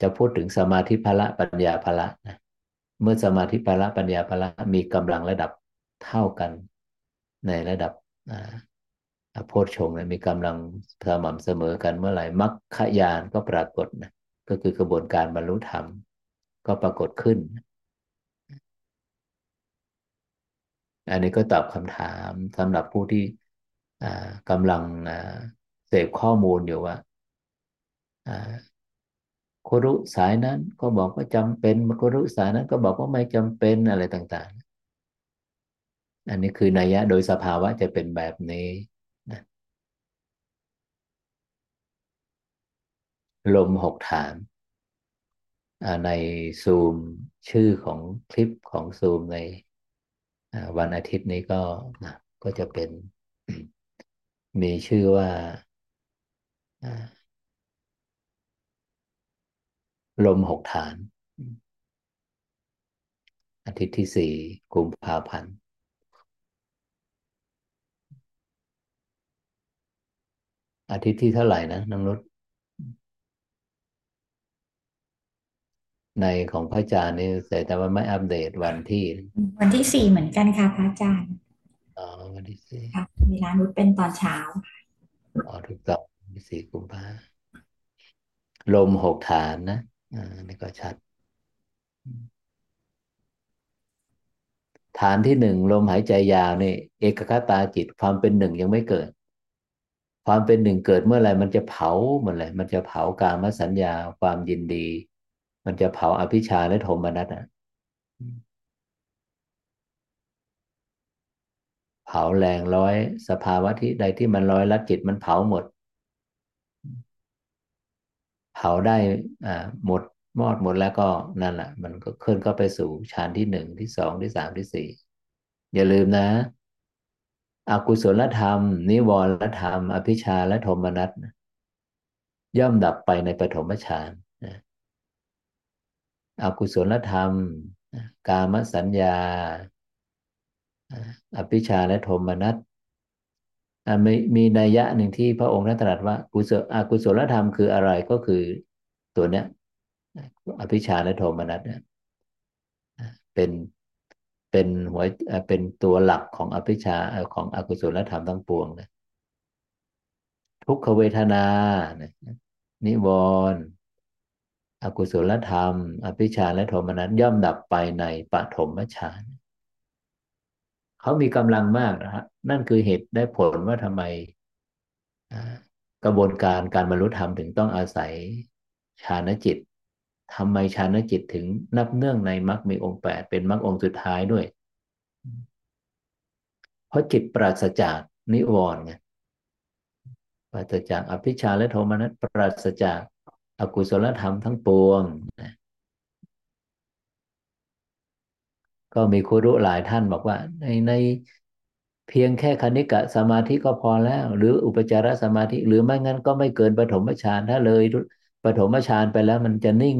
จะพูดถึงสมาธิพละปัญญาพละนะเมื่อสมาธิพละปัญญาพละมีกำลังระดับเท่ากันในระดับโพชฌงนะมีกำลังสม่ำเสมอกันเมื่อไหร่มรรคยานก็ปรากฏนะก็คือกระบวนการบรรลุธรรมก็ปรากฏขึ้น อันนี้ก็ตอบคำถามสำหรับผู้ที่กำลังเสพข้อมูลอยู่ว่าอ่าครุสายนั้นก็บอกว่าจำเป็นครุสายนั้นก็บอกว่าไม่จำเป็นอะไรต่างๆ อันนี้คือนัยยะโดยสภาวะจะเป็นแบบนี้นะลมหกฐานในซูมชื่อของคลิปของซูมใน วันอาทิตย์นี้ก็นะก็จะเป็น มีชื่อว่าลมหกฐาน อาทิตย์ที่สี่กุมภาพันธ์อาทิตย์ที่เท่าไหร่นะน้องนุช ในของพระอาจารย์นี่แต่ว่าไม่อัปเดตวันที่ วันที่สี่เหมือนกันค่ะพระอาจารย์อ๋อวันที่สี่ค่ะเวลานุชเป็นตอนเช้าอ๋อถูกต้องวันที่สี่กุมภาลมหกฐานนะอ่านี่ก็ชัด ฐานที่หนึ่งลมหายใจยาวนี่เอกคตาจิตความเป็นหนึ่งยังไม่เกิดความเป็นหนึ่งเกิดเมื่อไหร่มันจะเผาเมื่อไหร่มันจะเผากามสัญญาความยินดี มันจะเผาอภิชาและโทมนัสอะเผาแรงร้อย สภาวะที่ใดที่มันร้อยลัดจิตมันเผาหมด เผาได้อ่าหมดมอดหมดแล้วก็นั่นแหละมันก็เคลื่อนเข้าไปสู่ฌานที่หนึ่งที่สองที่สามที่สี่อย่าลืมนะอกุศลธรรม นิวรณธรรม อภิชาและโทมนัสย่อมดับไปในปฐมฌาน อกุศลธรรม กามสัญญา อภิชาและโทมนัสมีมีนัยยะหนึ่งที่พระองค์ท่านตรัสว่ากุศลอกุศลธรรมคืออะไรก็คือตัวเนี้ยอภิชาและโทมนัสเนี่ยเป็นเป็นหัวเป็นตัวหลักของอภิชาของอกุศลธรรมทั้งปวงนะทุกขเวทนา นิวรณ์ อกุศลธรรม อภิชาและโทมนัสย่อมดับไปในปฐมฌานเขามีกำลังมากนะฮะนั่นคือเหตุได้ผลว่าทำไมกระบวนการการบรรลุธรรมถึงต้องอาศัยฌานจิตทำไมฌานจิตถึงนับเนื่องในมรรคมีองค์แปดเป็นมรรคองค์สุดท้ายด้วย เพราะจิตปราศจากนิวรณ์ไงปราศจากอภิชาและโทมนัสปราศจาก อกุศลธรรมทั้งปวงก็มีครูรุหลายท่านบอกว่า ในในเพียงแค่คณิกะสมาธิก็พอแล้ว หรืออุปจารสมาธิ หรือไม่งั้นก็ไม่เกินปฐมฌานถ้าเลยปฐมฌานไปแล้ว มันจะนิ่ง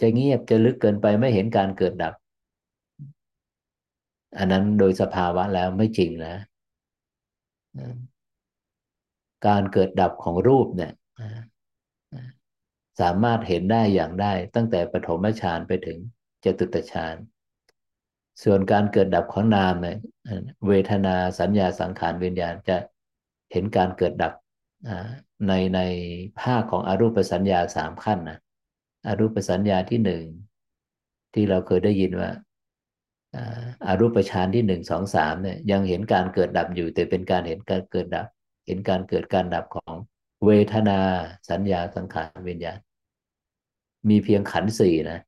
จะเงียบจะลึกเกินไปไม่เห็นการเกิดดับ อันนั้นโดยสภาวะแล้วไม่จริงนะ การเกิดดับของรูปเนี่ย สามารถเห็นได้อย่างได้ตั้งแต่ปฐมฌานไปถึงจตุตฌานส่วนการเกิดดับของนามเนี่ยเวทนาสัญญาสังขารวิญญาณจะเห็นการเกิดดับในในภาคของอรูปสัญญาสามขั้นนะอรูปสัญญาที่หนึ่งที่เราเคยได้ยินว่าอารูปฌานที่หนึ่งสองสามเนี่ยยังเห็นการเกิดดับอยู่ แต่เป็นการเห็นการเกิดดับ เห็นการเกิดการดับของเวทนาสัญญาสังขารวิญญาณ มีเพียงขันสี่นะ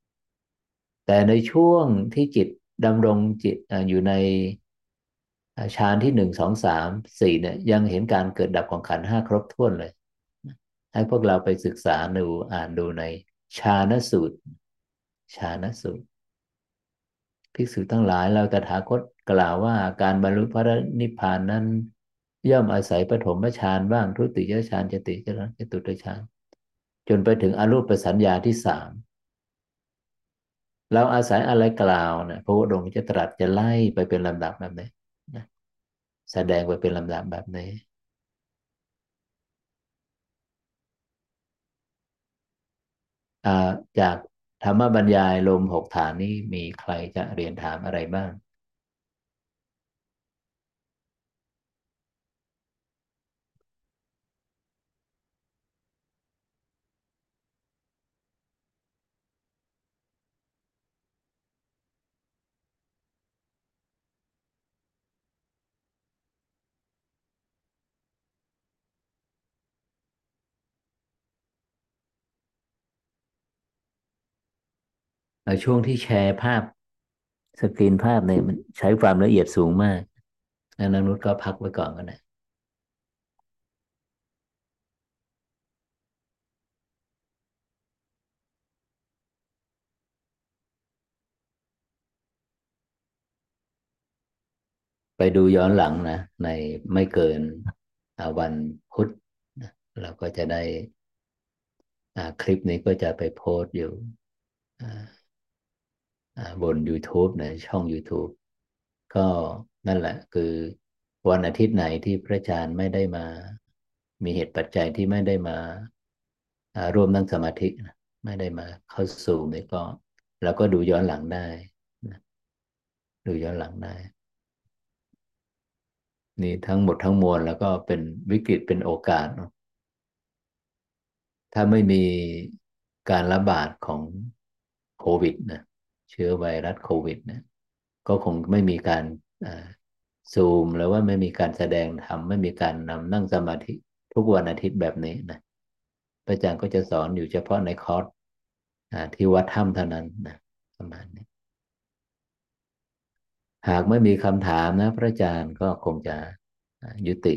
แต่ในช่วงที่จิตดำรงจิตอยู่ในฌานที่หนึ่งสองสามสี่เนี่ยยังเห็นการเกิดดับของขันห้าครบถ้วนเลย ให้พวกเราไปศึกษาดูอ่านดูในฌานสูตรฌานสูตรภิกษุทั้งหลายเราตถาคตกล่าวว่าการบรรลุพระนิพพานนั้น ย่อมอาศัยปฐมฌานบ้างทุติยฌานจติจตุตฌาน จนไปถึงอรูปสัญญาที่สามเราอาศัยอะไรกล่าวนะพระพุทธองค์จะตรัสจะไล่ไปเป็นลำดับแบบนี้นะแสดงไปเป็นลำดับแบบนี้ จากธรรมบรรยายลมหกฐานนี้มีใครจะเรียนถามอะไรบ้าง ช่วงที่แชร์ภาพ สกรีนภาพเนี่ยมันใช้ความละเอียดสูงมากอันนั้นนุชก็พักไว้ก่อนก็ได้ไปดูย้อนหลังนะ ในไม่เกินวันพุธนะเราก็จะได้คลิปนี้ก็จะไปโพสต์อยู่ บน YouTube นะช่อง YouTube ก็นั่นแหละคือวันอาทิตย์ไหนที่พระอาจารย์ไม่ได้มา มีเหตุปัจจัยที่ไม่ได้มาร่วมนั่งสมาธิไม่ได้มาเข้าสู่นี่ก็เราก็ดูย้อนหลังได้ดูย้อนหลังได้ นี่ทั้งหมดทั้งมวลแล้วก็เป็นวิกฤตเป็นโอกาส ถ้าไม่มีการระบาดของโควิดนะ เชื้อไวรัสโควิดนะก็คงไม่มีการซูมหรือว่าไม่มีการแสดงธรรมไม่มีการนำนั่งสมาธิทุกวันอาทิตย์แบบนี้นะพระอาจารย์ก็จะสอนอยู่เฉพาะในคอร์สที่วัดถ้ำเท่านั้นนะประมาณนี้ หากไม่มีคำถามนะ พระอาจารย์ก็คงจะยุติ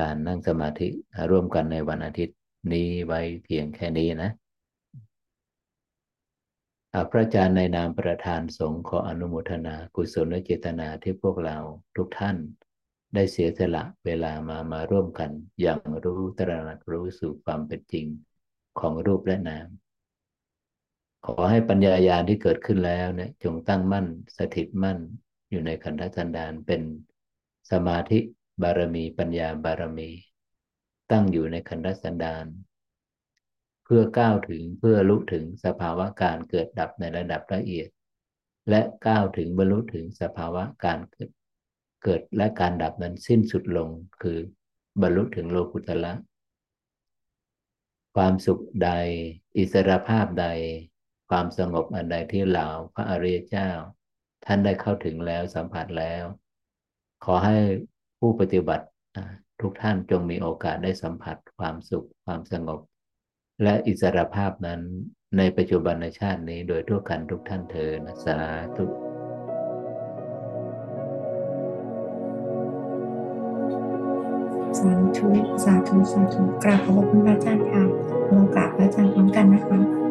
การนั่งสมาธิร่วมกันในวันอาทิตย์นี้ไว้เพียงแค่นี้นะ พระอาจารย์ในนามประธานสงฆ์ขออนุโมทนากุศลและเจตนาที่พวกเราทุกท่าน ได้เสียสละเวลามามาร่วมกัน อย่างรู้ตระหนักรู้สู่ความเป็นจริงของรูปและนาม ขอให้ปัญญาญาณที่เกิดขึ้นแล้วเนี่ยจงตั้งมั่นสถิตมั่น อยู่ในขันธสันดานเป็นสมาธิบารมีปัญญาบารมี ตั้งอยู่ในขันธสันดาน เพื่อก้าวถึงเพื่อรู้ถึงสภาวะการเกิดดับในระดับละเอียด และก้าวถึงบรรลุถึงสภาวะการเกิดเกิดและการดับนั้นสิ้นสุดลงคือบรรลุถึงโลกุตละความสุขใด อิสรภาพใด ความสงบอันใดที่เหล่าพระอริยเจ้า ท่านได้เข้าถึงแล้วสัมผัสแล้ว ขอให้ผู้ปฏิบัติทุกท่านจงมีโอกาสได้สัมผัสความสุขความสงบ และอิสรภาพนั้นในปัจจุบันชาตินี้โดยทั่วกันทุกท่านเธอนะสาธุสาธุ สาธุ สาธุ กราบขอบคุณพระอาจารย์ค่ะเรากราบพระอาจารย์พร้อมกันนะคะ